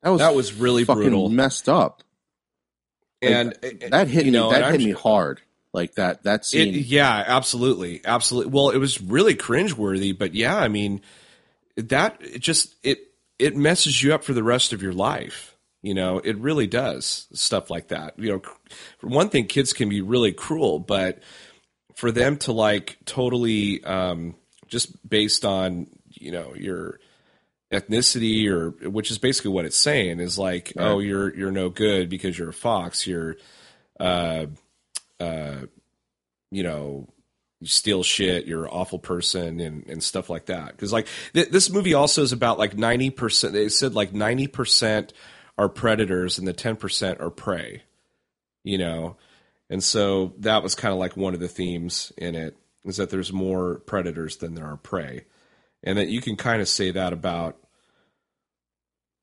That was That was really fucking brutal. messed up. Like, And that hit me. know, that hit I'm- me hard. Like that. That It, scene. yeah, absolutely, absolutely. Well, it was really cringeworthy, but yeah, I mean, that it just it it messes you up for the rest of your life. You know, it really does stuff like that. You know, for one thing, kids can be really cruel, but for them to like totally um, just based on you know your ethnicity or which is basically what it's saying is like oh you're you're no good because you're a fox. You're uh uh you know you steal shit. You're an awful person and and stuff like that. Because like th- this movie also is about like 90% they said like 90% are predators and the 10% are prey you know? And so that was kind of like one of the themes in it is that there's more predators than there are prey. And that you can kind of say that about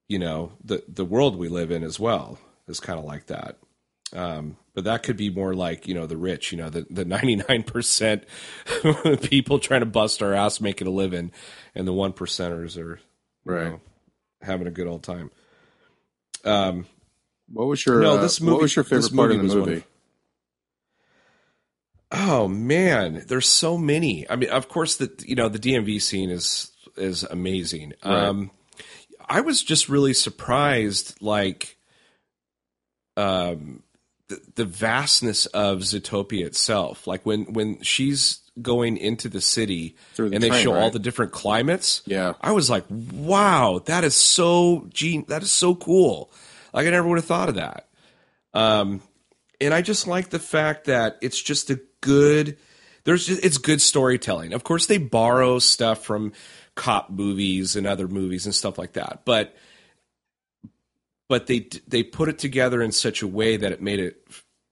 you know the the world we live in as well is kind of like that. Um, but that could be more like you know the rich you know the the 99% people trying to bust our ass making a living and the one percenters are you Right. know, having a good old time um what was your No, uh, this What movie- was your favorite part of movie the one movie? Oh man, there's so many. I mean, of course, the you know the DMV scene is is amazing. Right. Um, I was just really surprised, like, um, the, the vastness of Zootopia itself. Like when when she's going into the city the and they train, show all the different climates. Yeah. I was like, wow, that is so gene. That is so cool. Like I never would have thought of that. Um, and I just like the fact that it's just a good. There's just, it's good storytelling. Of course, they borrow stuff from cop movies and other movies and stuff like that, but but they they put it together in such a way that it made it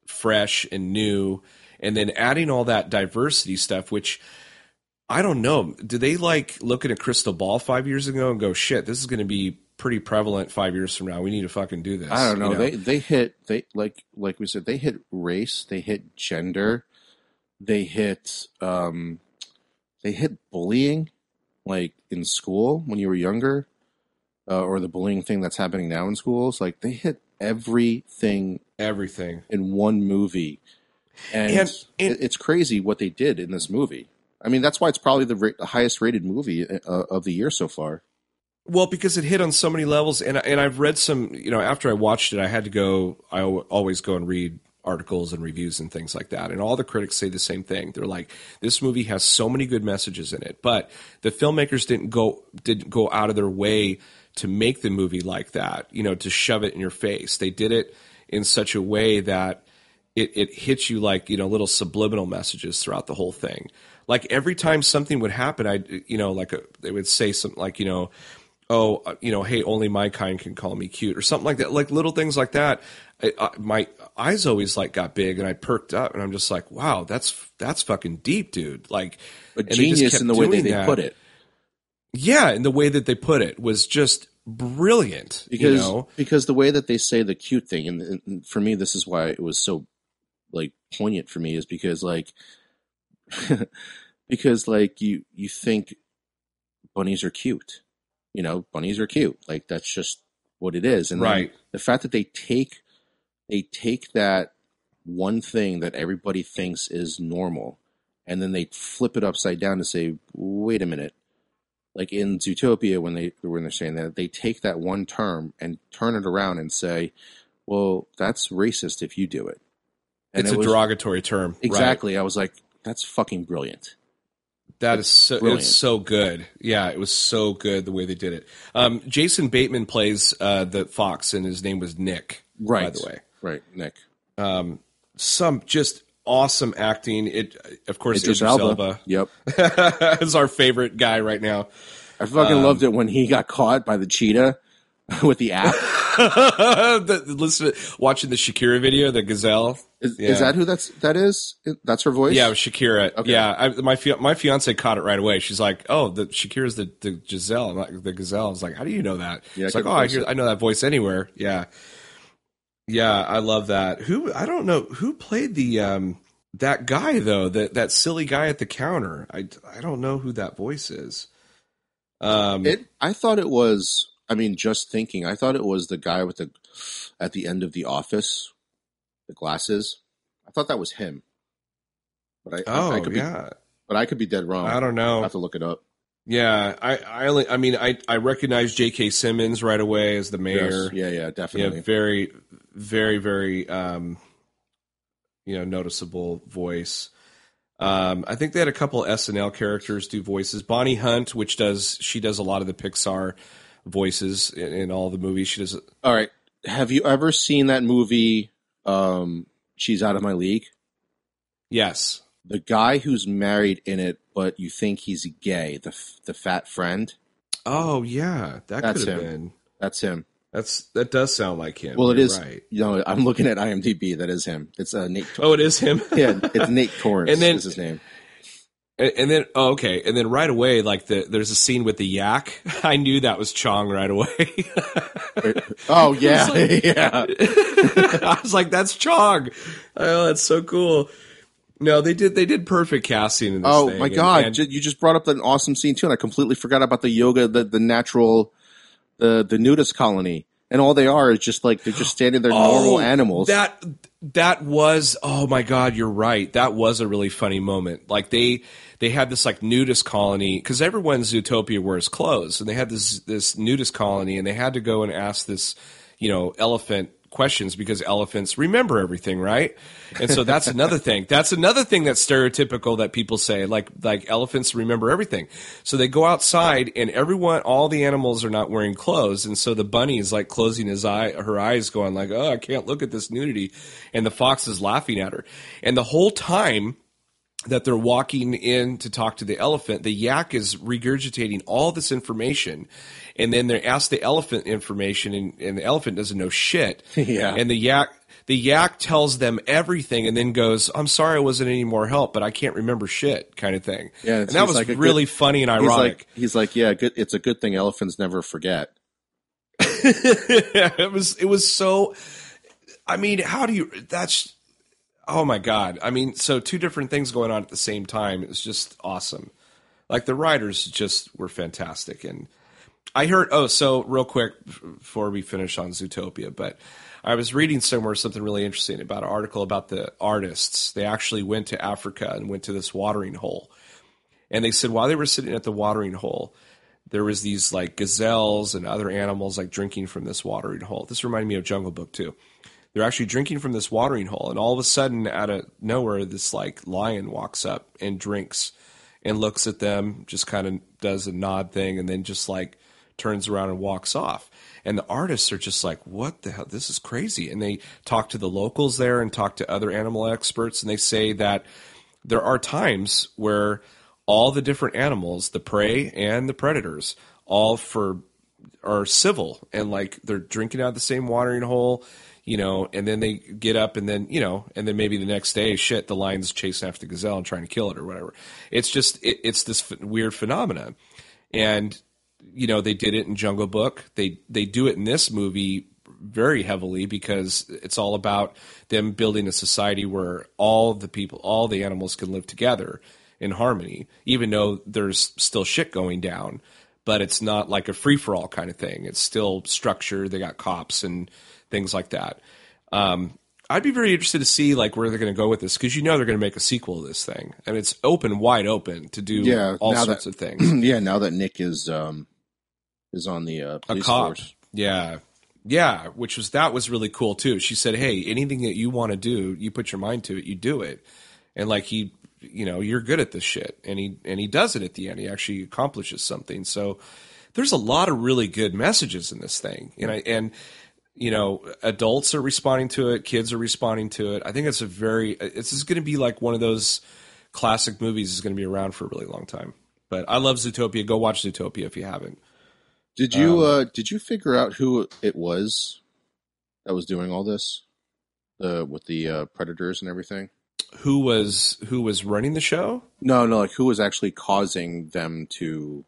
fresh and new, and then adding all that diversity stuff, which I don't know. Do they like look at a crystal ball five years ago and go, "Shit, this is going to be pretty prevalent five years from now. We need to fucking do this." I don't know. You They they hit they like like we said they hit race, they hit gender, they hit um they hit bullying like in school when you were younger uh, or the bullying thing that's happening now in schools like they hit everything everything. in one movie and, And- and- it's crazy what they did in this movie. I mean that's why it's probably the, ra- the highest rated movie uh, of the year so far. Well, because it hit on so many levels, and and I've read some. You know, after I watched it, I had to go. I always go and read articles and reviews and things like that, and all the critics say the same thing. They're like, "This movie has so many good messages in it," but the filmmakers didn't go didn't go out of their way to make the movie like that. You know, to shove it in your face. They did it in such a way that it, it hits you like you know little subliminal messages throughout the whole thing. Like every time something would happen, I you know like a, they would say something like you know, oh uh, you know hey only my kind can call me cute or something like that. Like little things like that. I, I, my eyes always like got big and I perked up and I'm just like wow that's that's fucking deep, dude. Like But and they just genius in the way that they that. put it. Yeah, and the way that they put it was just brilliant. because you know? because the way that they say the cute thing and, and for me this is why it was so like poignant for me is because like because like you you think bunnies are cute you know bunnies are cute like that's just what it is and Right. the fact that they take they take that one thing that everybody thinks is normal and then they flip it upside down to say wait a minute like in Zootopia when they when they're saying that they take that one term and turn it around and say, "Well, that's racist if you do it." And it's it a was- derogatory term. right. Exactly. I was like, "That's fucking brilliant." That is so brilliant. it's so good. Yeah, it was so good the way they did it. Um, Jason Bateman plays uh, the fox, and his name was Nick. Right. By the way, Right, Nick. um, some just awesome acting. It of course Idris Idris Elba. Elba Yep. is our favorite guy right now. I fucking Um, loved it when he got caught by the cheetah with the app. the, listen, watching the Shakira video, the gazelle. Is, Yeah. is that who that's that is? That's her voice. Yeah, Shakira. Okay. Yeah, I, my my fiance caught it right away. She's like, "Oh, the Shakira's the the Giselle, I'm like, the gazelle." I was like, "How do you know that?" Yeah, it's like, "Oh, I hear, it. I know that voice anywhere." Yeah, yeah, I love that. Who I don't know who played the um that guy though that that silly guy at the counter. I I don't know who that voice is. Um, It. I thought it was. I mean, just thinking, I thought it was the guy with the at the end of the office, the glasses. I thought that was him. But I, I, oh I could be, yeah, but I could be dead wrong. I don't know. Know. have to look it up. Yeah, I I only I mean I I recognize J.K. Simmons right away as the mayor. Yes. Yeah, yeah, Yeah, definitely. very, very, very, um, you know, noticeable voice. Um, I think they had a couple SNL characters do voices. Bonnie Hunt, which does she does a lot of the Pixar voices in, in all the movies. She does. All right. Have you ever seen that movie? Um, She's out of my league. Yes. The guy who's married in it, but you think he's gay, the the fat friend. Oh yeah, that That's could have him. been. That's him. That's that does sound like him. Well, it You're is. Right. You know, I'm looking at IMDb. That is him. It's uh, Nate. Oh, it is him. yeah, it's Nate Torrence. And then- is his name. And, and then, oh, okay, and then right away, like the there's a scene with the yak. I knew that was Chong right away. Oh yeah, yeah. I was like, "That's Chong." Oh, that's so cool. No, they did. They did perfect casting in this. Oh thing. my god, and- ju- you just brought up an awesome scene too, and I completely forgot about the yoga, the the natural, the the nudist colony, and all they are is just like they're just standing there, normal Oh, animals. That that was. Oh my god, you're right. That was a really funny moment. Like they they had this like nudist colony because everyone in Zootopia wears clothes, and they had this this nudist colony, and they had to go and ask this, you know, elephant questions because elephants remember everything, right? And so that's another thing. That's another thing that's stereotypical that people say, like like elephants remember everything. So they go outside and everyone, all the animals are not wearing clothes, and so the bunny is like closing his eye, her eyes, going like, "Oh, I can't look at this nudity," and the fox is laughing at her, and the whole time that they're walking in to talk to the elephant, the yak is regurgitating all this information, and then they ask the elephant information, and, and the elephant doesn't know shit. Yeah. And the yak the yak tells them everything, and then goes, "I'm sorry, I wasn't any more help, but I can't remember shit," kind of thing. Yeah, and that was like really good- funny and He's ironic. like, he's like, yeah, good. It's a good thing elephants never forget. it was it was so I mean, how do you that's oh my god. I mean, so two different things going on at the same time. It was just awesome. Like the writers just were fantastic and I heard oh, so real quick before we finish on Zootopia, but I was reading somewhere something really interesting about an article about the artists. They actually went to Africa and went to this watering hole. And they said while they were sitting at the watering hole, there was these like gazelles and other animals like drinking from this watering hole. This reminded me of Jungle Book too. They're actually drinking from this watering hole, and all of a sudden, out of nowhere, this like lion walks up and drinks, and looks at them, just kind of does a nod thing, and then just like turns around and walks off. And the artists are just like, "What the hell? This is crazy!" And they talk to the locals there and talk to other animal experts, and they say that there are times where all the different animals, the prey and the predators, all for are civil and like they're drinking out of the same watering hole, you know, and then they get up and then, you know, and then maybe the next day, shit, the lion's chasing after the gazelle and trying to kill it or whatever. It's just, it, it's this weird phenomena. And, you know, they did it in Jungle Book. They, they do it in this movie very heavily because it's all about them building a society where all the people, all the animals can live together in harmony, even though there's still shit going down. But it's not like a free for all kind of thing. It's still structured. They got cops and things like that. Um, I'd be very interested to see like where they're going to go with this because you know they're going to make a sequel to this thing, and it's open, wide open to do Yeah, all sorts that- of things. yeah, now that Nick is um is on the uh, a police cop. force. Yeah. Yeah, which was that was really cool too. She said, "Hey, anything that you want to do, you put your mind to it, you do it." And like he, you know, you're good at this shit. And he and he does it at the end. He actually accomplishes something. So there's a lot of really good messages in this thing. And I and you know, adults are responding to it, kids are responding to it. I think it's a very it's just going to be like one of those classic movies is going to be around for a really long time. But I love Zootopia. Go watch Zootopia if you haven't. Did you Um, uh did you figure out who it was that was doing all this? The with the uh, predators and everything? who was who was running the show? No, no, like who was actually causing them to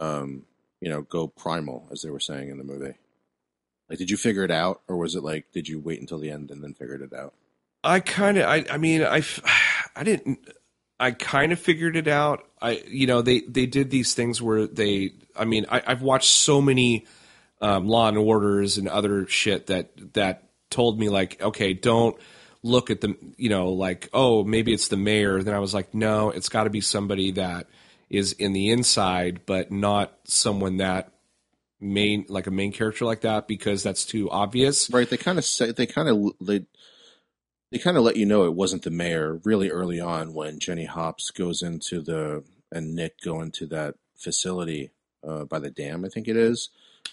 um, you know, go primal as they were saying in the movie. Like did you figure it out or was it like did you wait until the end and then figured it out? I kind of I I mean I, I didn't I kind of figured it out. I you know they they did these things where they I mean I, I've watched so many um, Law and Orders and other shit that that told me like okay don't look at the you know like oh maybe it's the mayor. Then I was like no it's got to be somebody that is in the inside but not someone that main like a main character like that because that's too obvious. Right, they kind of say they kind of they they kind of let you know it wasn't the mayor really early on when Jenny Hopps goes into the and Nick go into that facility uh, by the dam, I think it is.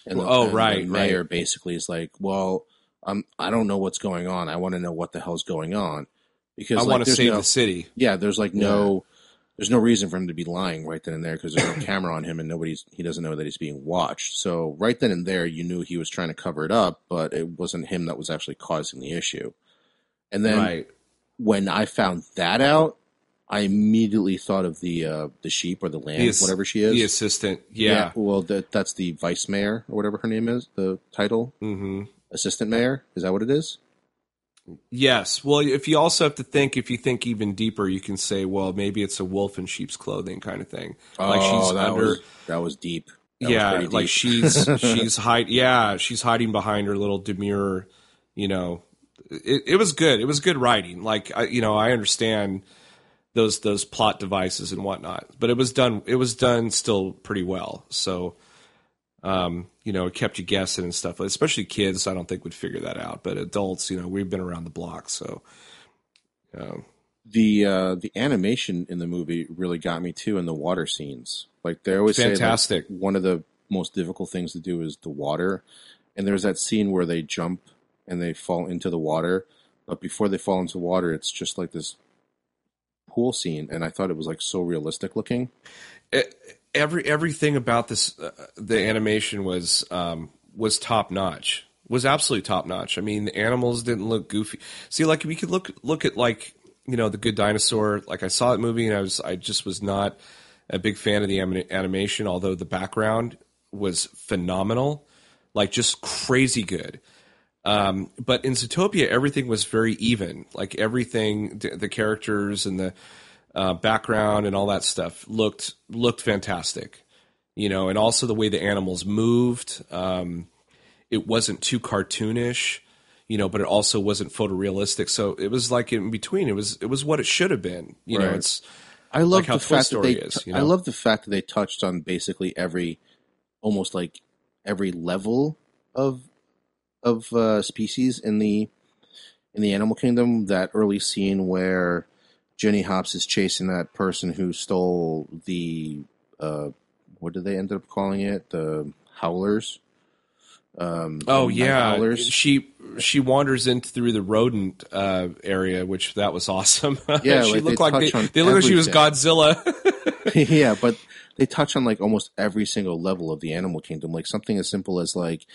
And the, Oh, and right, the mayor right. basically is like, "Well, I'm I don't know what's going on. I want to know what the hell's going on because I like, want to save no- the city. yeah, there's like no, there's no reason for him to be lying right then and there because there's no camera on him and nobody's he doesn't know that he's being watched. So right then and there, you knew he was trying to cover it up, but it wasn't him that was actually causing the issue. And then right. when I found that out, I immediately thought of the uh, the sheep or the lamb, The ass- whatever she is. The assistant. Yeah. Well, that that's the vice mayor or whatever her name is. The title, hmm assistant mayor. Is that what it is? Yes. Well, if you also have to think, if you think even deeper, you can say, well, maybe it's a wolf in sheep's clothing kind of thing. like she's Oh, that under. was that was deep. That was yeah, like she's she's hide. Yeah, she's hiding behind her little demure. You know, it, it was good. It was good writing. Like I, you know, I understand those those plot devices and whatnot, but it was done. It was done still pretty well. So, um, you know, it kept you guessing and stuff. Especially kids, I don't think would figure that out. But adults, you know, we've been around the block, so. Um, the uh, the animation in the movie really got me too in the water scenes. Like they always Fantastic. say, like, one of the most difficult things to do is the water. And there's that scene where they jump and they fall into the water, but before they fall into water, it's just like this pool scene, and I thought it was like so realistic looking. It, every everything about this, uh, the animation was um, was top notch. Was absolutely top notch. I mean, the animals didn't look goofy. See, like we could look look at like you know the Good Dinosaur. Like I saw that movie, and I was I just was not a big fan of the anim- animation. Although the background was phenomenal, like just crazy good. Um, but in Zootopia, everything was very even. Like everything, the, the characters and the uh, background and all that stuff looked looked fantastic. You know, and also the way the animals moved. Um, it wasn't too cartoonish, you know, but it also wasn't photorealistic. So it was like in between. It was it was what it should have been. You know, it's I love Like how the fact that Story they. is, you I love the fact that they touched on basically every, almost like every level of of uh, species in the in the animal kingdom. That early scene where Jenny Hopps is chasing that person who stole the uh, what did they end up calling it? The howlers. Um, oh yeah. howlers. She she wanders in through the rodent uh, area, which that was awesome. Yeah, she like, looked like they, they looked like she was. Godzilla. yeah, but they touch on like almost every single level of the animal kingdom. Like something as simple as like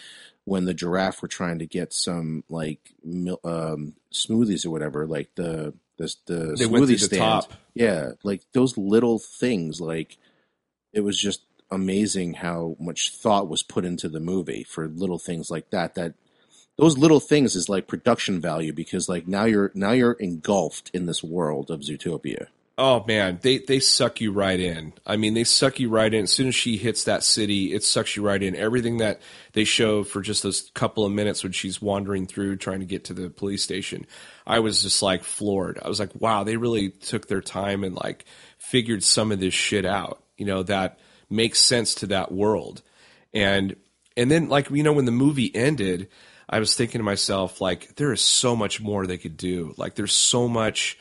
when the giraffe were trying to get some like mil- um, smoothies or whatever, like the the, the They went smoothie through the stand. top. Yeah, like those little things. Like it was just amazing how much thought was put into the movie for little things like that. That those little things is like production value because like now you're now you're engulfed in this world of Zootopia. Oh man, they they suck you right in. I mean, they suck you right in. As soon as she hits that city, it sucks you right in. Everything that they show for just those couple of minutes when she's wandering through trying to get to the police station, I was just like floored. I was like, wow, they really took their time and like figured some of this shit out. You know, that makes sense to that world. And and then like you know when the movie ended, I was thinking to myself like there is so much more they could do. Like there's so much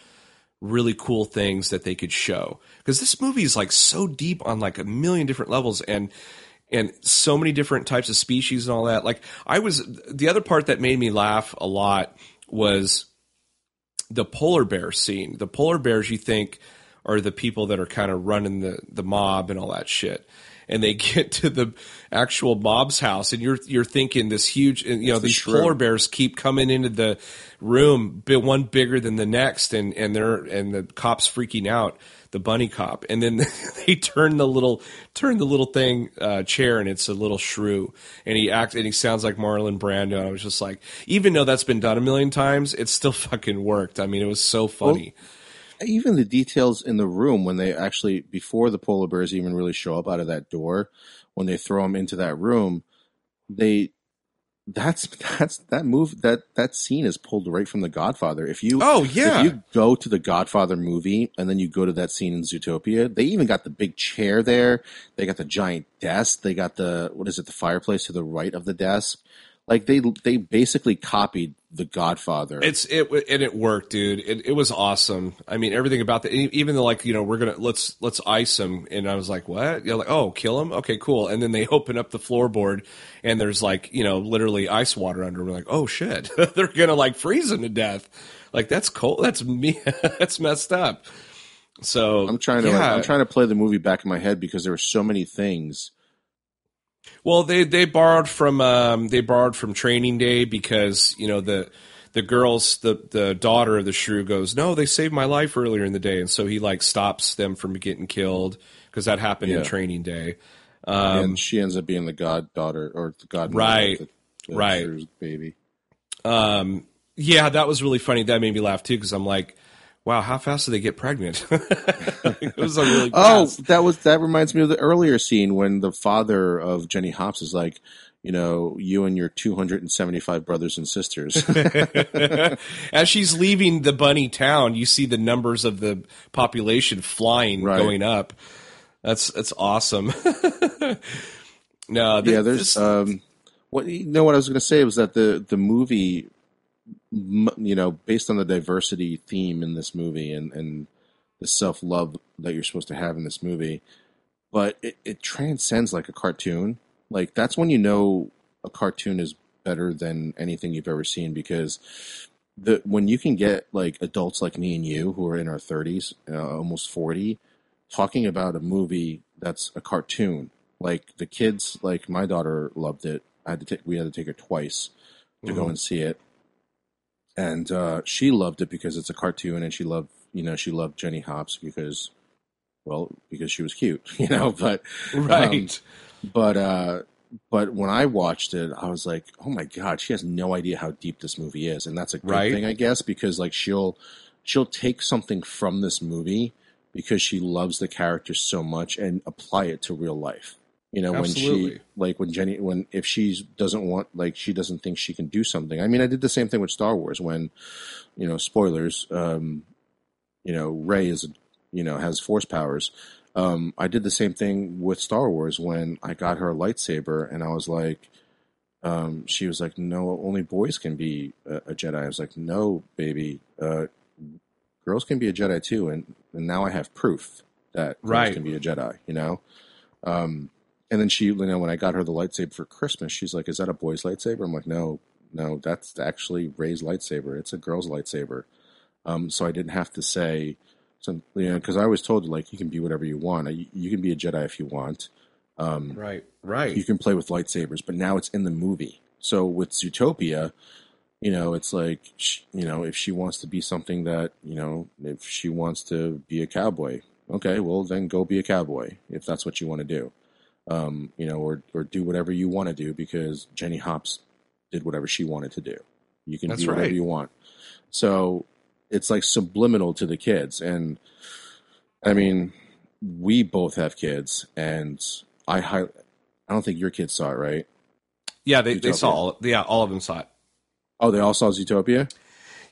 really cool things that they could show. Because this movie is like so deep on like a million different levels and and so many different types of species and all that. Like i was the other part that made me laugh a lot was the polar bear scene. The polar bears you think are the people that are kind of running the the mob and all that shit and they get to the actual mob's house and you're you're thinking this huge and, you know the these polar bears keep coming into the room one bigger than the next and and they're and the cops freaking out the bunny cop. And then they turn the little turn the little thing uh, chair and it's a little shrew. And he acts and he sounds like Marlon Brando. And I was just like even though that's been done a million times it still fucking worked. I mean it was so funny even the details in the room when they actually before the polar bears even really show up out of that door when they throw them into that room they that's that's that move that that scene is pulled right from the godfather. If you Oh, yeah. if you go to the godfather movie and then you go to that scene in zootopia they even got the big chair there. They got the giant desk. They got the what is it the fireplace to the right of the desk like they they basically copied the godfather It's it and it worked, dude. It, it was awesome. I mean, everything about that. Even though, like, you know, we're gonna let's let's ice him, and I was like, what? You're like, oh, kill him? Okay, cool. And then they open up the floorboard, and there's like, you know, literally ice water under. We're like, oh shit, they're gonna like freeze him to death. Like that's cold. That's me. that's messed up. So I'm trying to yeah. I'm trying to play the movie back in my head because there were so many things. Well, they they borrowed from um, they borrowed from Training Day because you know the the girls the the daughter of the shrew goes no they saved my life earlier in the day and so he like stops them from getting killed because that happened in Training Day. and she ends up being the goddaughter or the god Um, Right, the, the right. Baby. Um, yeah, that was really funny. That made me laugh too because I'm like, wow, how fast do they get pregnant? it was like really Oh, fast. that was that reminds me of the earlier scene when the father of Jenny Hopps is like, you know, you and your 275 brothers and sisters. As she's leaving the bunny town, you see the numbers of the population flying, Right. going up. That's that's awesome. no, th- yeah, there's this- um, what you know what I was going to say was that the the movie, you know, based on the diversity theme in this movie and and the self love that you're supposed to have in this movie, but it, it transcends like a cartoon. Like that's when you know a cartoon is better than anything you've ever seen because the when you can get like adults like me and you who are in our 30s, uh, almost 40, talking about a movie that's a cartoon. Like the kids, like my daughter loved it. I had to take we had to take her twice to go Mhm. and see it, and uh, she loved it because it's a cartoon, and she loved you know she loved Jenny Hopps because, well, because she was cute, you know. But Right. but uh but when I watched it, I was like, "Oh my god, she has no idea how deep this movie is," and that's a good Right. thing, I guess, because like she'll she'll take something from this movie because she loves the character so much and apply it to real life. You know, when she like when Jenny when if she doesn't want like she doesn't think she can do something. I mean, I did the same thing with Star Wars when, you know, spoilers. Um, you know, Rey is you know has force powers. Um, I did the same thing with Star Wars when I got her a lightsaber, and I was like, um, she was like, "No, only boys can be a, a Jedi." I was like, "No, baby, uh, girls can be a Jedi too." And, and now I have proof that girls can be a Jedi. You know, um, and then she, you know, when I got her the lightsaber for Christmas, she's like, "Is that a boy's lightsaber?" I'm like, "No, no, that's actually Rey's lightsaber. It's a girl's lightsaber." Um, so I didn't have to say some, you know, because I was told like you can be whatever you want. You, you can be a Jedi if you want. Um, Right. Right. you can play with lightsabers, but now it's in the movie. So with Zootopia, you know, it's like, sh- you know, if she wants to be something that, you know, if she wants to be a cowboy, okay, well then go be a cowboy if that's what you want to do, um, you know, or or do whatever you want to do because Jenny Hopps did whatever she wanted to do. You can That's be whatever right. you want. So it's like subliminal to the kids, and I mean, we both have kids, and I I don't think your kids saw it, right? yeah, they, they saw all, yeah, all of them saw it. Oh, they all saw Zootopia.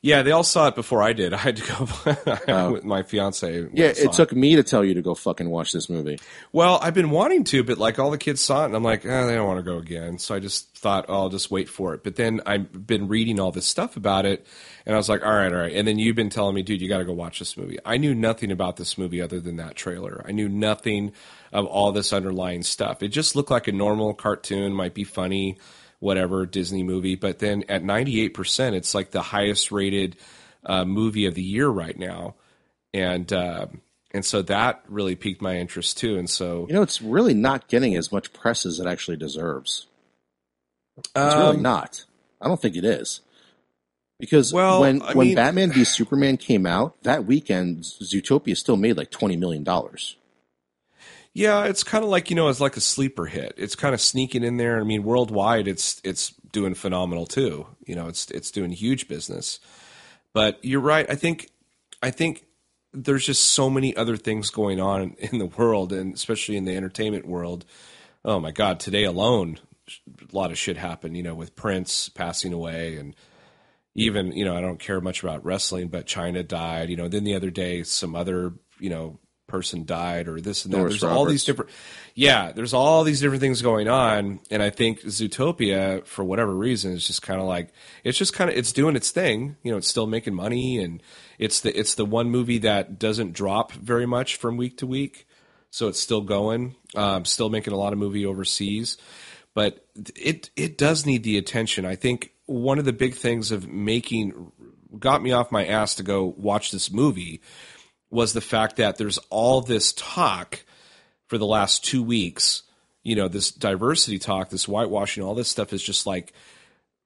Yeah, they all saw it before I did. I had to go Oh. with my fiance. Yeah, it took me to tell you to go fucking watch this movie. Well, I've been wanting to, but like all the kids saw it, and I'm like, eh, they don't want to go again. So I just thought, oh, I'll just wait for it. But then I've been reading all this stuff about it, and I was like, all right, all right. And then you've been telling me, dude, you got to go watch this movie. I knew nothing about this movie other than that trailer. I knew nothing of all this underlying stuff. It just looked like a normal cartoon, might be funny, whatever Disney movie. But then at 98%, it's like the highest rated uh, movie of the year right now, and. Uh, and so that really piqued my interest too. And so, You know, it's really not getting as much press as it actually deserves. It's really um, not. I don't think it is. Because Well, when I when mean- Batman v Superman came out that weekend, Zootopia still made like twenty million dollars. Yeah, it's kind of like you know, it's like a sleeper hit. It's kind of sneaking in there. I mean, worldwide, it's it's doing phenomenal too. You know, it's it's doing huge business. But you're right. I think I think there's just so many other things going on in the world, and especially in the entertainment world. Oh my God! Today alone, a lot of shit happened. You know, with Prince passing away, and even you know, I don't care much about wrestling, but Chyna died. You know, then the other day, some other you know person died, or this and that. There's all these different, yeah. There's all these different things going on, and I think Zootopia, for whatever reason, is just kind of like it's just kind of it's doing its thing. You know, it's still making money, and it's the it's the one movie that doesn't drop very much from week to week, so it's still going, um, still making a lot of movie overseas, but it it does need the attention. I think one of the big things of making got me off my ass to go watch this movie was the fact that there's all this talk for the last two weeks. You know, this diversity talk, this whitewashing, all this stuff is just like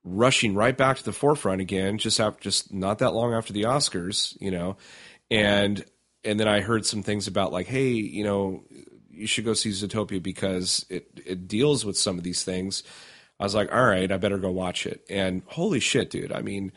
rushing right back to the forefront again, just after, just not that long after the Oscars, you know, and and then I heard some things about like, hey, you know, you should go see Zootopia because it it deals with some of these things. I was like, all right, I better go watch it. And holy shit, dude! I mean,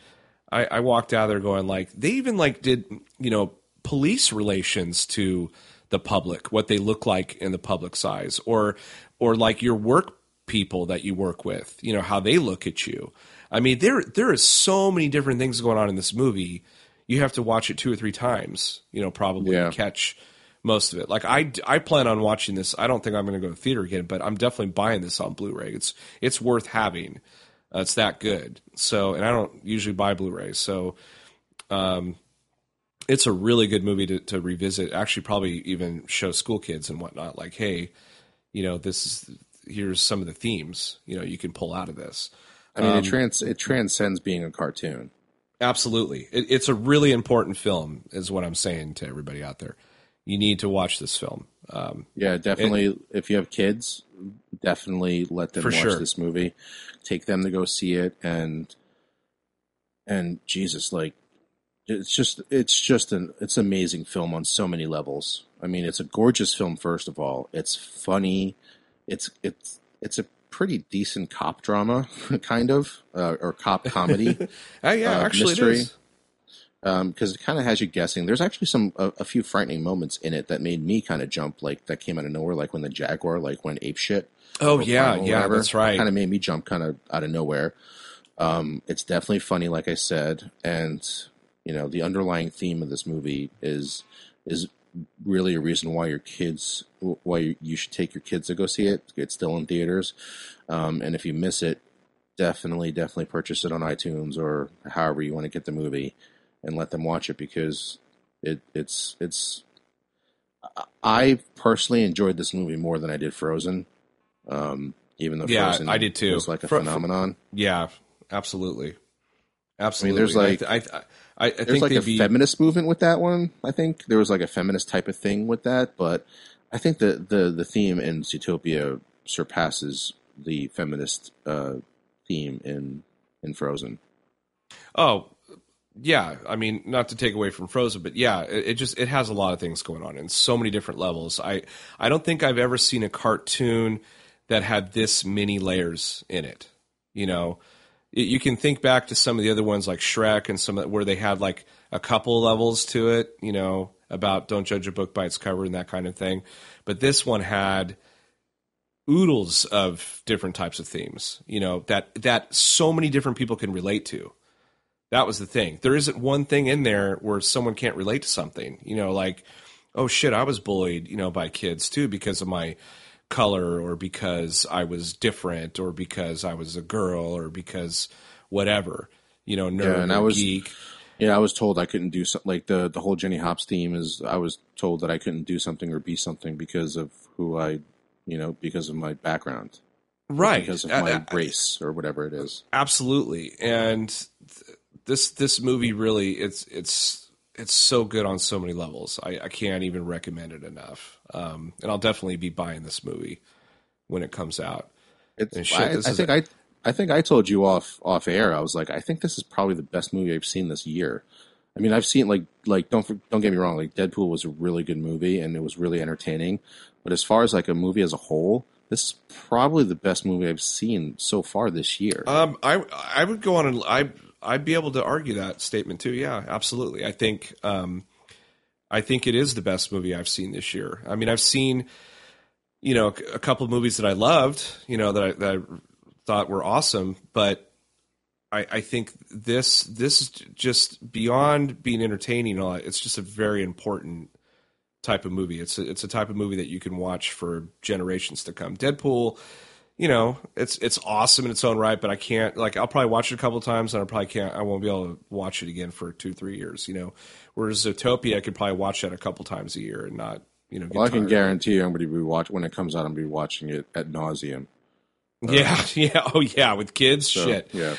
I, I walked out there going like, they even like did you know police relations to the public, what they look like in the public's eyes, or or like your work people that you work with, you know, how they look at you. I mean, there there is so many different things going on in this movie. You have to watch it two or three times, you know, probably Yeah. to catch most of it. Like I, I plan on watching this. I don't think I'm going to go to the theater again, but I'm definitely buying this on Blu-ray. It's it's worth having. Uh, it's that good. So, and I don't usually buy Blu-rays, so um, it's a really good movie to, to revisit. Actually, probably even show school kids and whatnot. Like, hey, you know, this is here's some of the themes you know you can pull out of this. I mean, Um, it trans it transcends being a cartoon. Absolutely, it, it's a really important film, is what I'm saying to everybody out there. You need to watch this film. Um, Yeah, definitely. if you have kids, definitely let them watch sure. this movie. Take them to go see it, and and Jesus, like it's just it's just an it's an amazing film on so many levels. I mean, it's a gorgeous film. First of all, it's funny. It's it's it's a pretty decent cop drama, kind of, uh, or cop comedy. oh yeah, Uh, actually, mystery. it is. because it kind of has you guessing. There's actually some a, a few frightening moments in it that made me kind of jump, like that came out of nowhere, like when the jaguar like went ape shit. Oh yeah, yeah, that's right. Kind of made me jump kind of out of nowhere. Um, it's definitely funny, like I said, and you know the underlying theme of this movie is is really a reason why your kids why you- should take your kids to go see it. It's still in theaters, um, and if you miss it, definitely definitely purchase it on iTunes or however you want to get the movie and let them watch it because it it's it's I personally enjoyed this movie more than I did Frozen. Um, even though Yeah, Frozen I did too. was like a Fro- phenomenon. Yeah, absolutely, absolutely. there's like- I, I, I, I There's think like a be feminist movement with that one. I think there was like a feminist type of thing with that, but I think the the the theme in Zootopia surpasses the feminist uh, theme in in Frozen. Oh, yeah. I mean, not to take away from Frozen, but yeah, it, it just it has a lot of things going on in so many different levels. I I don't think I've ever seen a cartoon that had this many layers in it. You know, you can think back to some of the other ones like Shrek and some where they had like a couple levels to it. You know, about don't judge a book by its cover and that kind of thing. But this one had oodles of different types of themes. You know that that so many different people can relate to. That was the thing. There isn't one thing in there where someone can't relate to something. You know, like, oh shit, I was bullied, you know, by kids too because of my color or because I was different or because I was a girl or because whatever. You know, nerd and or I was- geek. Yeah, I was told I couldn't do something like the the whole Jenny Hopps theme is. I was told that I couldn't do something or be something because of who I, you know, because of my background, Right. because of my uh, race or whatever it is. absolutely and th- this this movie really it's it's it's so good on so many levels i, I can't even recommend it enough um, and i'll definitely be buying this movie when it comes out It's. And shit, I, this I think I. I think I told you off off air. I was like, I think this is probably the best movie I've seen this year. I mean, I've seen like like don't don't get me wrong, like Deadpool was a really good movie and it was really entertaining. But as far as like a movie as a whole, this is probably the best movie I've seen so far this year. um, i i would go on and i i'd be able to argue that statement too yeah absolutely i think um, i think it is the best movie i've seen this year i mean i've seen you know a couple of movies that i loved you know that i, that I thought were awesome but I, I think this this is just beyond being entertaining. It's just a very important type of movie. It's a, it's a type of movie that you can watch for generations to come. Deadpool, you know, it's it's awesome in its own right, but I can't like I'll probably watch it a couple of times and I probably can't I won't be able to watch it again for two three years. You know, whereas Zootopia I could probably watch that a couple times a year and not you know. Get well, I can guarantee you, I'm going to be watch when it comes out. I'm going to be watching it at nauseum. Yeah, yeah, oh yeah, with kids, So, shit. yeah.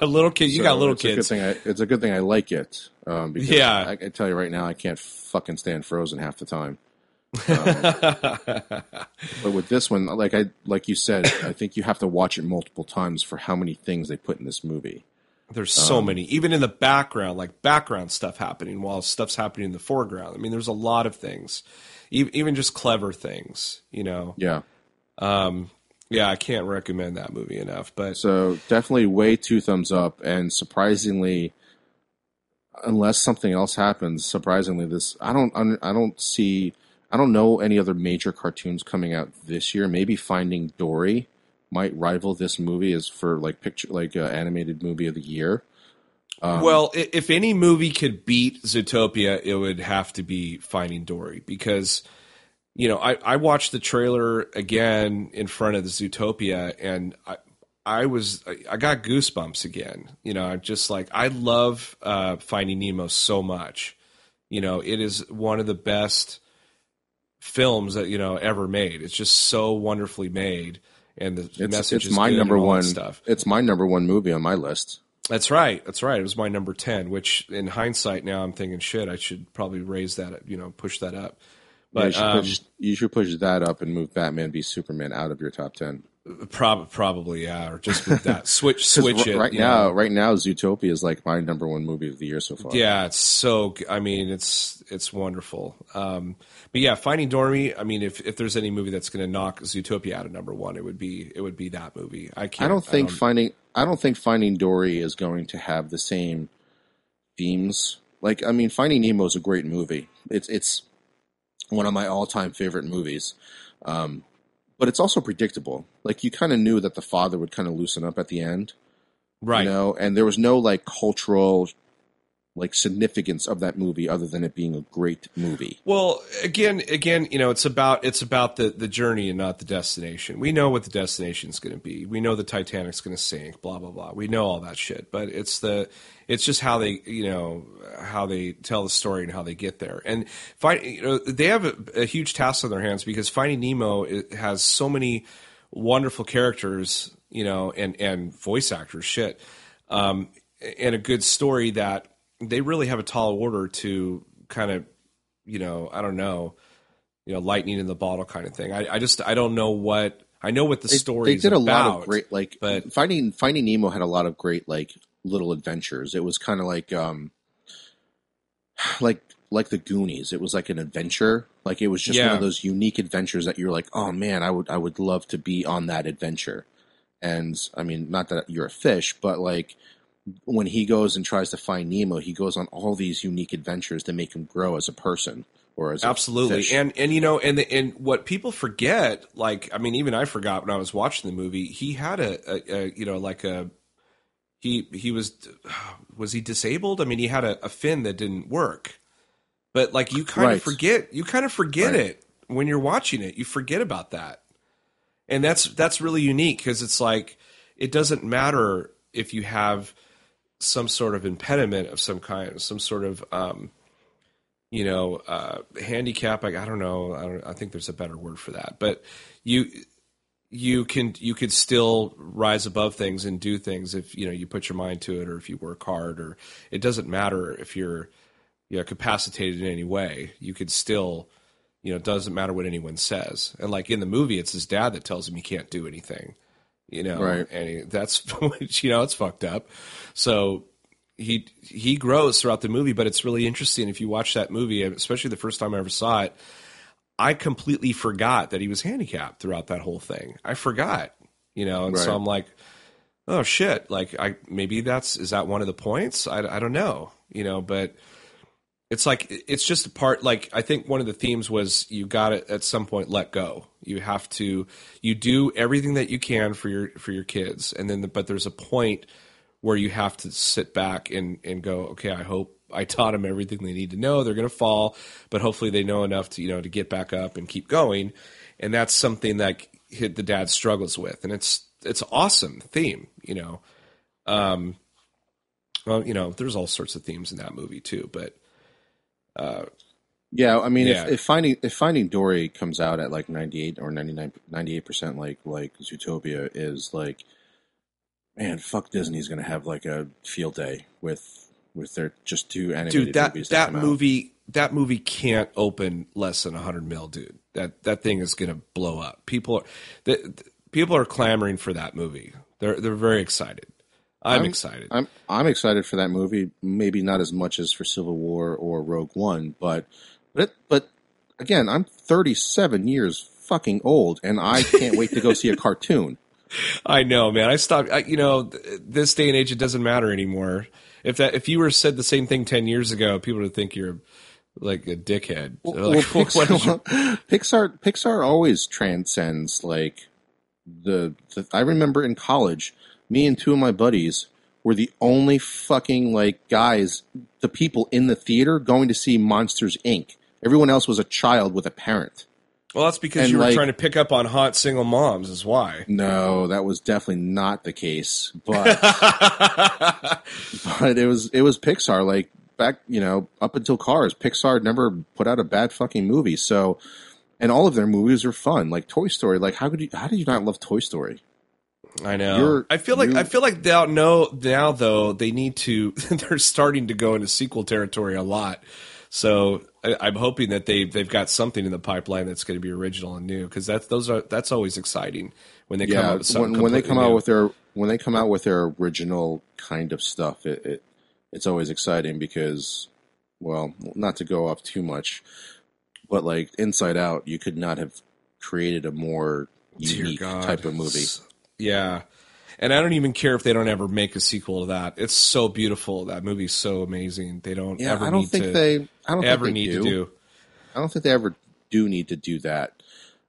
a little kid, you So got little it's A good kids. thing I, it's a good thing I like it. Um, because Yeah. I, I tell you right now, I can't fucking stand Frozen half the time. But with this one, like I like you said, I think you have to watch it multiple times for how many things they put in this movie. There's so Um, many, even in the background, like background stuff happening while stuff's happening in the foreground. I mean, there's a lot of things, E- even just clever things. You know, Yeah. um, yeah, I can't recommend that movie enough. But So definitely way two thumbs up, and surprisingly, unless something else happens, surprisingly, this I don't I don't see I don't know any other major cartoons coming out this year. Maybe Finding Dory might rival this movie as for like picture like uh, animated movie of the year. Um, well, if any movie could beat Zootopia, it would have to be Finding Dory because, you know, I, I watched the trailer again in front of the Zootopia and I, I was, I- I got goosebumps again. You know, I'm just like, I love uh, Finding Nemo so much. You know, it is one of the best films that, you know, ever made. It's just so wonderfully made. And the it's message it's my number one stuff. It's my number one movie on my list. That's right. That's right. It was my number ten. Which, in hindsight, now I'm thinking, shit, I should probably raise that. You know, push that up. Yeah, you, But should um, push, you should push that up and move Batman v Superman out of your top ten. Prob- probably, yeah, or just move that switch switch it right now. know. Right now, Zootopia is like my number one movie of the year so far. Yeah, it's so. I mean, it's it's wonderful. Um, but yeah, Finding Dory. I mean, if if there's any movie that's going to knock Zootopia out of number one, it would be it would be that movie. I can't. I don't think finding I don't think Finding Dory is going to have the same themes. Like I mean, Finding Nemo is a great movie. It's it's one of my all time favorite movies. Um, but it's also predictable. Like you kind of knew that the father would kind of loosen up at the end, right. you know, and there was no like cultural like significance of that movie other than it being a great movie. Well, again, again, you know, it's about it's about the the journey and not the destination. We know what the destination is going to be. We know the Titanic's going to sink. Blah blah blah. We know all that shit. But it's the it's just how they you know how they tell the story and how they get there. And find you know they have a, a huge task on their hands because Finding Nemo has so many wonderful characters, you know, and and voice actors. Shit. Um, and a good story that they really have a tall order to kind of, you know, I don't know, you know, lightning in the bottle kind of thing. I, I just I don't know what I know what the They- story they did a about. lot of great like but- finding finding nemo had a lot of great like little adventures it was kind of like um like like the goonies it was like an adventure like it was just one of those unique adventures that you're like oh man i would i would love to be on that adventure and i mean not that you're a fish but like when he goes and tries to find nemo he goes on all these unique adventures to make him grow as a person or as a Absolutely, and and you know, and the, and what people forget, like I mean, even I forgot when I was watching the movie. He had a, a, a you know like a he he was was he disabled? I mean, he had a, a fin that didn't work, but like you kind Right. of forget you kind of forget Right. it when you're watching it. You forget about that, and that's that's really unique because it's like it doesn't matter if you have some sort of impediment of some kind, some sort of um, you know, uh, handicap. Like I don't know. I, don't, I think there's a better word for that. But you you can you could still rise above things and do things if you know you put your mind to it or if you work hard or it doesn't matter if you're you know capacitated in any way. You could still you know it doesn't matter what anyone says. And like in the movie, it's his dad that tells him he can't do anything. You know, Right. and he, that's which you know it's fucked up. So he he grows throughout the movie, but it's really interesting if you watch that movie, especially the first time I ever saw it. I completely forgot that he was handicapped throughout that whole thing. I forgot, you know, and so I'm like, oh shit, like I maybe that's is that one of the points? I I don't know, you know, but it's like it's just a part like i think one of the themes was you got to at some point let go. You have to you do everything that you can for your for your kids. And then the, but there's a point where you have to sit back and and go okay i hope i taught them everything they need to know. They're going to fall but hopefully they know enough to you know to get back up and keep going. And that's something that hit the dad struggles with. And it's it's awesome theme you know? Um well you know there's all sorts of themes in that movie too but Uh, yeah, I mean, Yeah. if, if finding if finding Dory comes out at like ninety eight or 98 percent, like like Zootopia is like, man, fuck Disney's gonna have like a field day with with their just two animated dude that movies that out. movie that movie can't open less than 100 mil dude that that thing is going to blow up people are the, the- people are clamoring for that movie they're they're very excited i'm, I'm- excited I'm I'm excited for that movie. Maybe not as much as for Civil War or Rogue One, but but but again, I'm 37 years fucking old, and I can't wait to go see a cartoon. i know man i stopped I, you know th- this day and age it doesn't matter anymore if that if you were said the same thing 10 years ago people would think you're like a dickhead Well, like, your- Pixar, Pixar Pixar always transcends like the, the I remember in college, me and two of my buddies were the only fucking like guys, the people in the theater going to see Monsters Inc. Everyone else was a child with a parent. well that's because And, you were like- trying to pick up on hot single moms is why No, that was definitely not the case. But but it was it was Pixar. Like back, you know, up until Cars, Pixar never put out a bad fucking movie. So, and all of their movies are fun. Like Toy Story. Like how could you? How did you not love Toy Story? I know. You're- I feel like you- I feel like now no now though they need to they're starting to go into sequel territory a lot. So I, I'm hoping that they they've got something in the pipeline that's going to be original and new because that's those are that's always exciting when they come out with something when, when they completely come out with their when they come out with their original kind of stuff it, it it's always exciting because well not to go off too much but like inside out you could not have created a more unique type of movie Yeah. And I don't even care if they don't ever make a sequel to that. It's so beautiful. That movie's so amazing. They don't yeah ever i don't need think to they i don't ever think they need do. to do. i don't think they ever do need to do that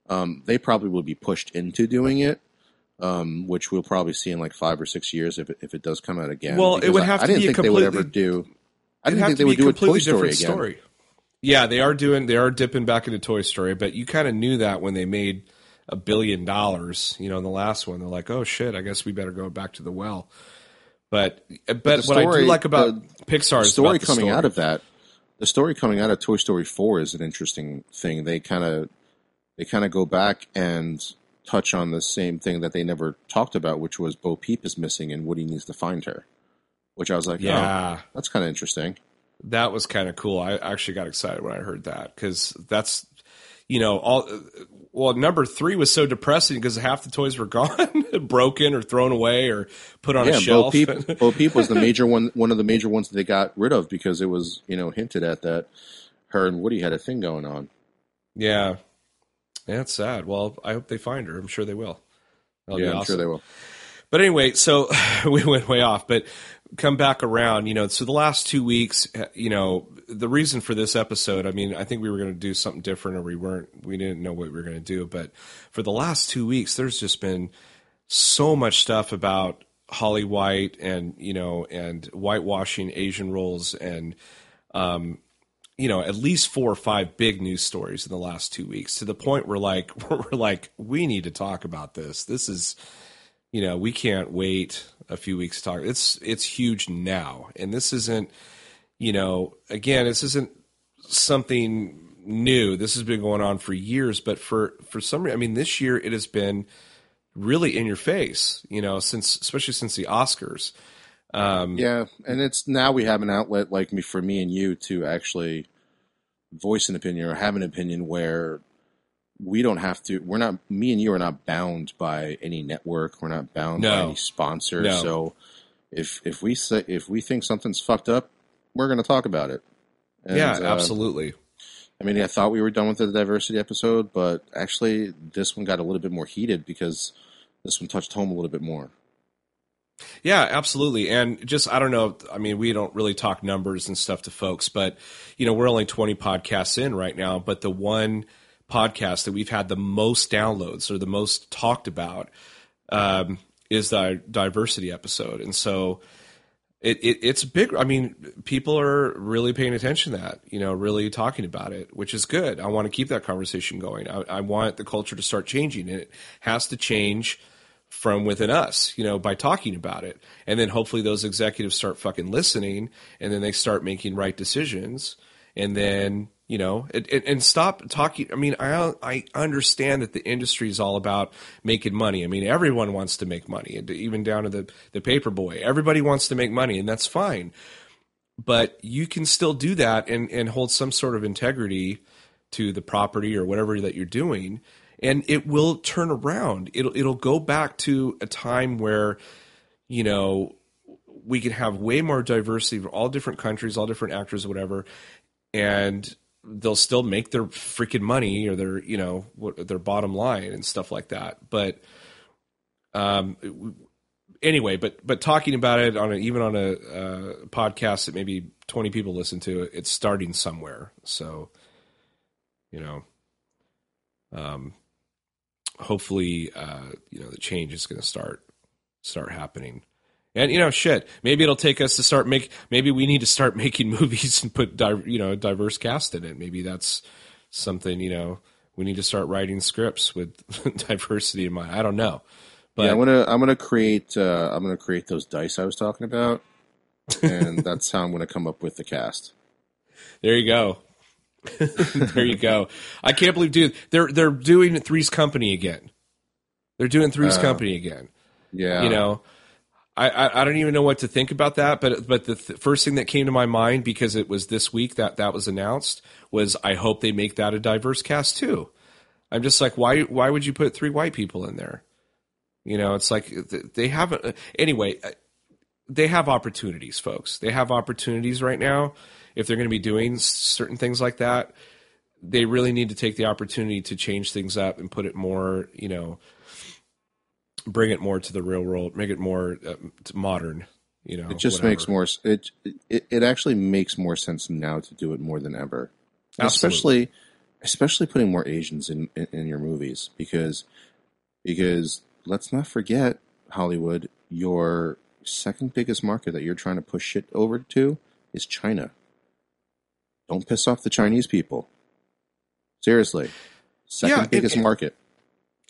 um, they probably will be pushed into doing it um, which we'll probably see in like five or six years if it, if it does come out again. Well, it would I- have I to didn't be a think they would ever completely- do. I didn't think they would do a Toy Story different again. story. Yeah, they are doing. They are dipping back into Toy Story, but you kind of knew that when they made a billion dollars. You know, in the last one, they're like, "Oh shit, I guess we better go back to the well." But but, the what I do like about Pixar The story about the coming story. out of that, the story coming out of Toy Story Four is an interesting thing. They kind of they kind of go back and touch on the same thing that they never talked about, which was Bo Peep is missing and Woody needs to find her. Which I was like, yeah, Yeah, that's kind of interesting. that was kind of cool. I actually got excited when I heard that because that's you know all. Well, number three was so depressing because half the toys were gone, broken, or thrown away, or put on yeah, a Bo shelf. Peep, Bo Peep was the major one, one of the major ones that they got rid of because it was you know hinted at that her and Woody had a thing going on. Yeah. Yeah, sad. Well, I hope they find her. I'm sure they will. That'll yeah, be I'm sure they will. But anyway, so we went way off, but come back around, you know, so the last two weeks, you know, the reason for this episode, I mean, I think we were going to do something different or we weren't, we didn't know what we were going to do. But for the last two weeks, there's just been so much stuff about Holly White and, you know, and whitewashing Asian roles and, um, you know, at least four or five big news stories in the last two weeks to the point where like, we're like, we need to talk about this. This is, you know, we can't wait a few weeks talk. It's it's huge now, and this isn't, you know, again, this isn't something new. This has been going on for years, but for for some reason, I mean, this year it has been really in your face. You know, since especially since the Oscars. Um, Yeah, and it's now we have an outlet like me for me and you to actually voice an opinion or have an opinion where we don't have to. We're not. Me and you are not bound by any network. We're not bound by any sponsor. No. So if if we say if we think something's fucked up, we're going to talk about it. And, yeah, uh, absolutely. I mean, I thought we were done with the diversity episode, but actually, this one got a little bit more heated because this one touched home a little bit more. Yeah, absolutely. And just, I don't know. I mean, we don't really talk numbers and stuff to folks, but, you know, we're only 20 podcasts in right now. But the one podcast that we've had the most downloads or the most talked about um, is the diversity episode. And so it, it, it's big. I mean, people are really paying attention to that, you know, really talking about it, which is good. I want to keep that conversation going. I, I want the culture to start changing, and it has to change from within us, you know, by talking about it. And then hopefully those executives start fucking listening and then they start making right decisions. And then, you know, and, and- stop talking. I mean, I, I understand that the industry is all about making money. I mean, everyone wants to make money even down to the, the paper boy. Everybody wants to make money and that's fine. But you can still do that and, and hold some sort of integrity to the property or whatever that you're doing and it will turn around it'll it'll go back to a time where you know we can have way more diversity of all different countries all different actors whatever and they'll still make their freaking money or their you know their bottom line and stuff like that. But um anyway but but talking about it on a, even on a uh, podcast that maybe 20 people listen to it's starting somewhere. So you know um hopefully uh you know the change is going to start start happening and you know shit maybe it'll take us to start make maybe we need to start making movies and put di- you know a diverse cast in it maybe that's something you know we need to start writing scripts with diversity in mind i don't know but yeah, I'm gonna I'm gonna create uh, I'm gonna create those dice I was talking about, and that's how I'm gonna come up with the cast. There you go. there you go. I can't believe, dude. They're they're doing Three's Company again. They're doing Three's Uh, Company again. Yeah. You know, I, I, I don't even know what to think about that. But but the th- first thing that came to my mind because it was this week that that was announced was I hope they make that a diverse cast too. I'm just like why why would you put three white people in there? You know, it's like they haven't. Anyway, uh, they have opportunities, folks. They have opportunities right now. If they're going to be doing certain things like that, they really need to take the opportunity to change things up and put it more, you know, bring it more to the real world, make it more uh, modern. You know, it just whatever. makes more. It, it it actually makes more sense now to do it more than ever, Absolutely. especially especially putting more Asians in, in in your movies because because let's not forget Hollywood, your second biggest market that you're trying to push shit over to is China. Don't piss off the Chinese people. Seriously. Second Yeah, and- biggest and- market.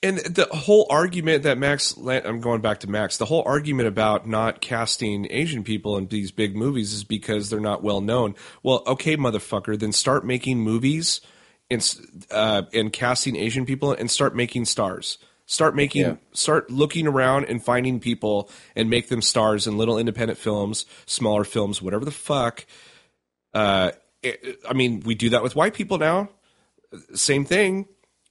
And the whole argument that Max, I'm going back to Max, the whole argument about not casting Asian people in these big movies is because they're not well known. Well, okay, motherfucker, then start making movies and, uh, and casting Asian people and start making stars. Start making, Yeah. start looking around and finding people and make them stars in little independent films, smaller films, whatever the fuck. Uh, it- I mean, we do that with white people now. Same thing.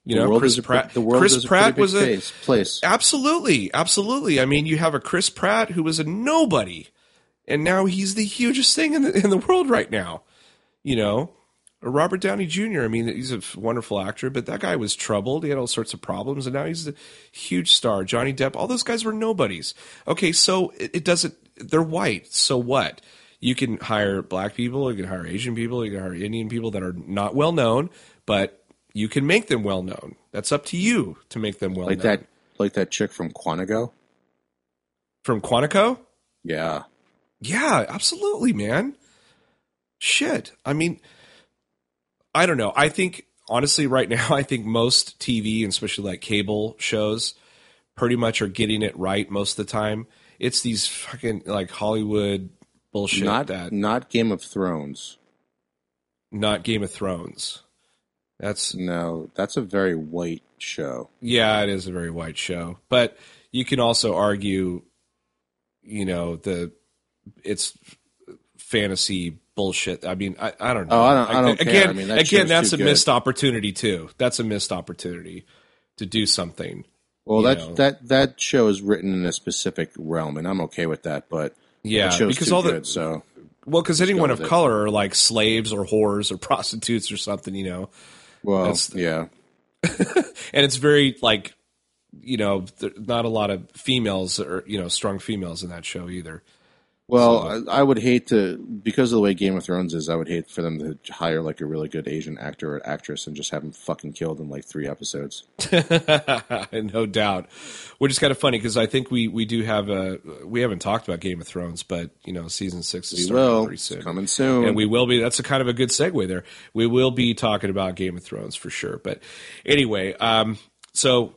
You The know, Chris Pratt. the world Chris is a Pratt was a place, place. Absolutely, absolutely. I mean, you have a Chris Pratt who was a nobody, and now he's the hugest thing in the in the world right now. You know, Robert Downey Jr. I mean, he's a wonderful actor, but that guy was troubled. He had all sorts of problems, and now he's a huge star. Johnny Depp. All those guys were nobodies. Okay, so it, it doesn't. They're white. So what? You can hire black people. You can hire Asian people. You can hire Indian people that are not well known, but you can make them well known. That's up to you to make them well like known. that like that chick from Quantico. From Quantico? Yeah. Yeah, absolutely, man. Shit. I mean, I don't know. I think, honestly, right now, I think most TV, and especially like cable shows, pretty much are getting it right most of the time. It's these fucking like Hollywood bullshit not that not Game of Thrones. not Game of Thrones. That's No, that's a very white show. yeah, it is a very white show, but you can also argue, you know, the it's fantasy bullshit. I mean, I, I don't know. Oh, I don't- I don't care. again, I mean, that again, that's a good. missed opportunity too. That's a missed opportunity to do something. Well, that know. that that show is written in a specific realm, and I'm okay with that. But Yeah, that because all the good, so well, because anyone of it. color are like slaves or whores or prostitutes or something, you know. Well, That's- yeah, and it's very like you know not a lot of females or you know strong females in that show either Well, I, I would hate to because of the way Game of Thrones is. I would hate for them to hire like a really good Asian actor or actress and just have them fucking killed in like three episodes. no doubt which is kind of funny because i think we we do have a we haven't talked about game of thrones but you know season six is We starting will. pretty It's coming soon. and we will be that's a kind of a good segue there we will be talking about game of thrones for sure but anyway um so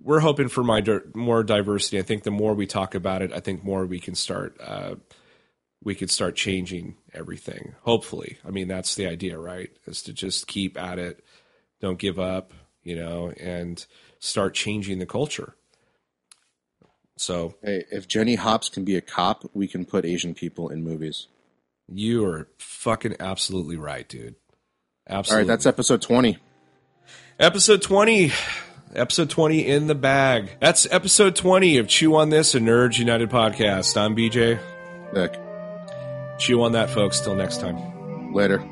we're hoping for my more diversity. I think the more we talk about it i think more we can start uh we could start changing everything hopefully. I mean that's the idea right? Is to just keep at it. Don't give up you know and start changing the culture. So. Hey, if Jenny Hopps can be a cop, we can put Asian people in movies. you are fucking absolutely right dude. Absolutely right, that's episode twenty. Episode 20. Episode 20 in the bag. That's episode 20 of Chew on This, a Nerds United podcast. I'm BJ. Nick, Chew on that, folks. Till next time. later.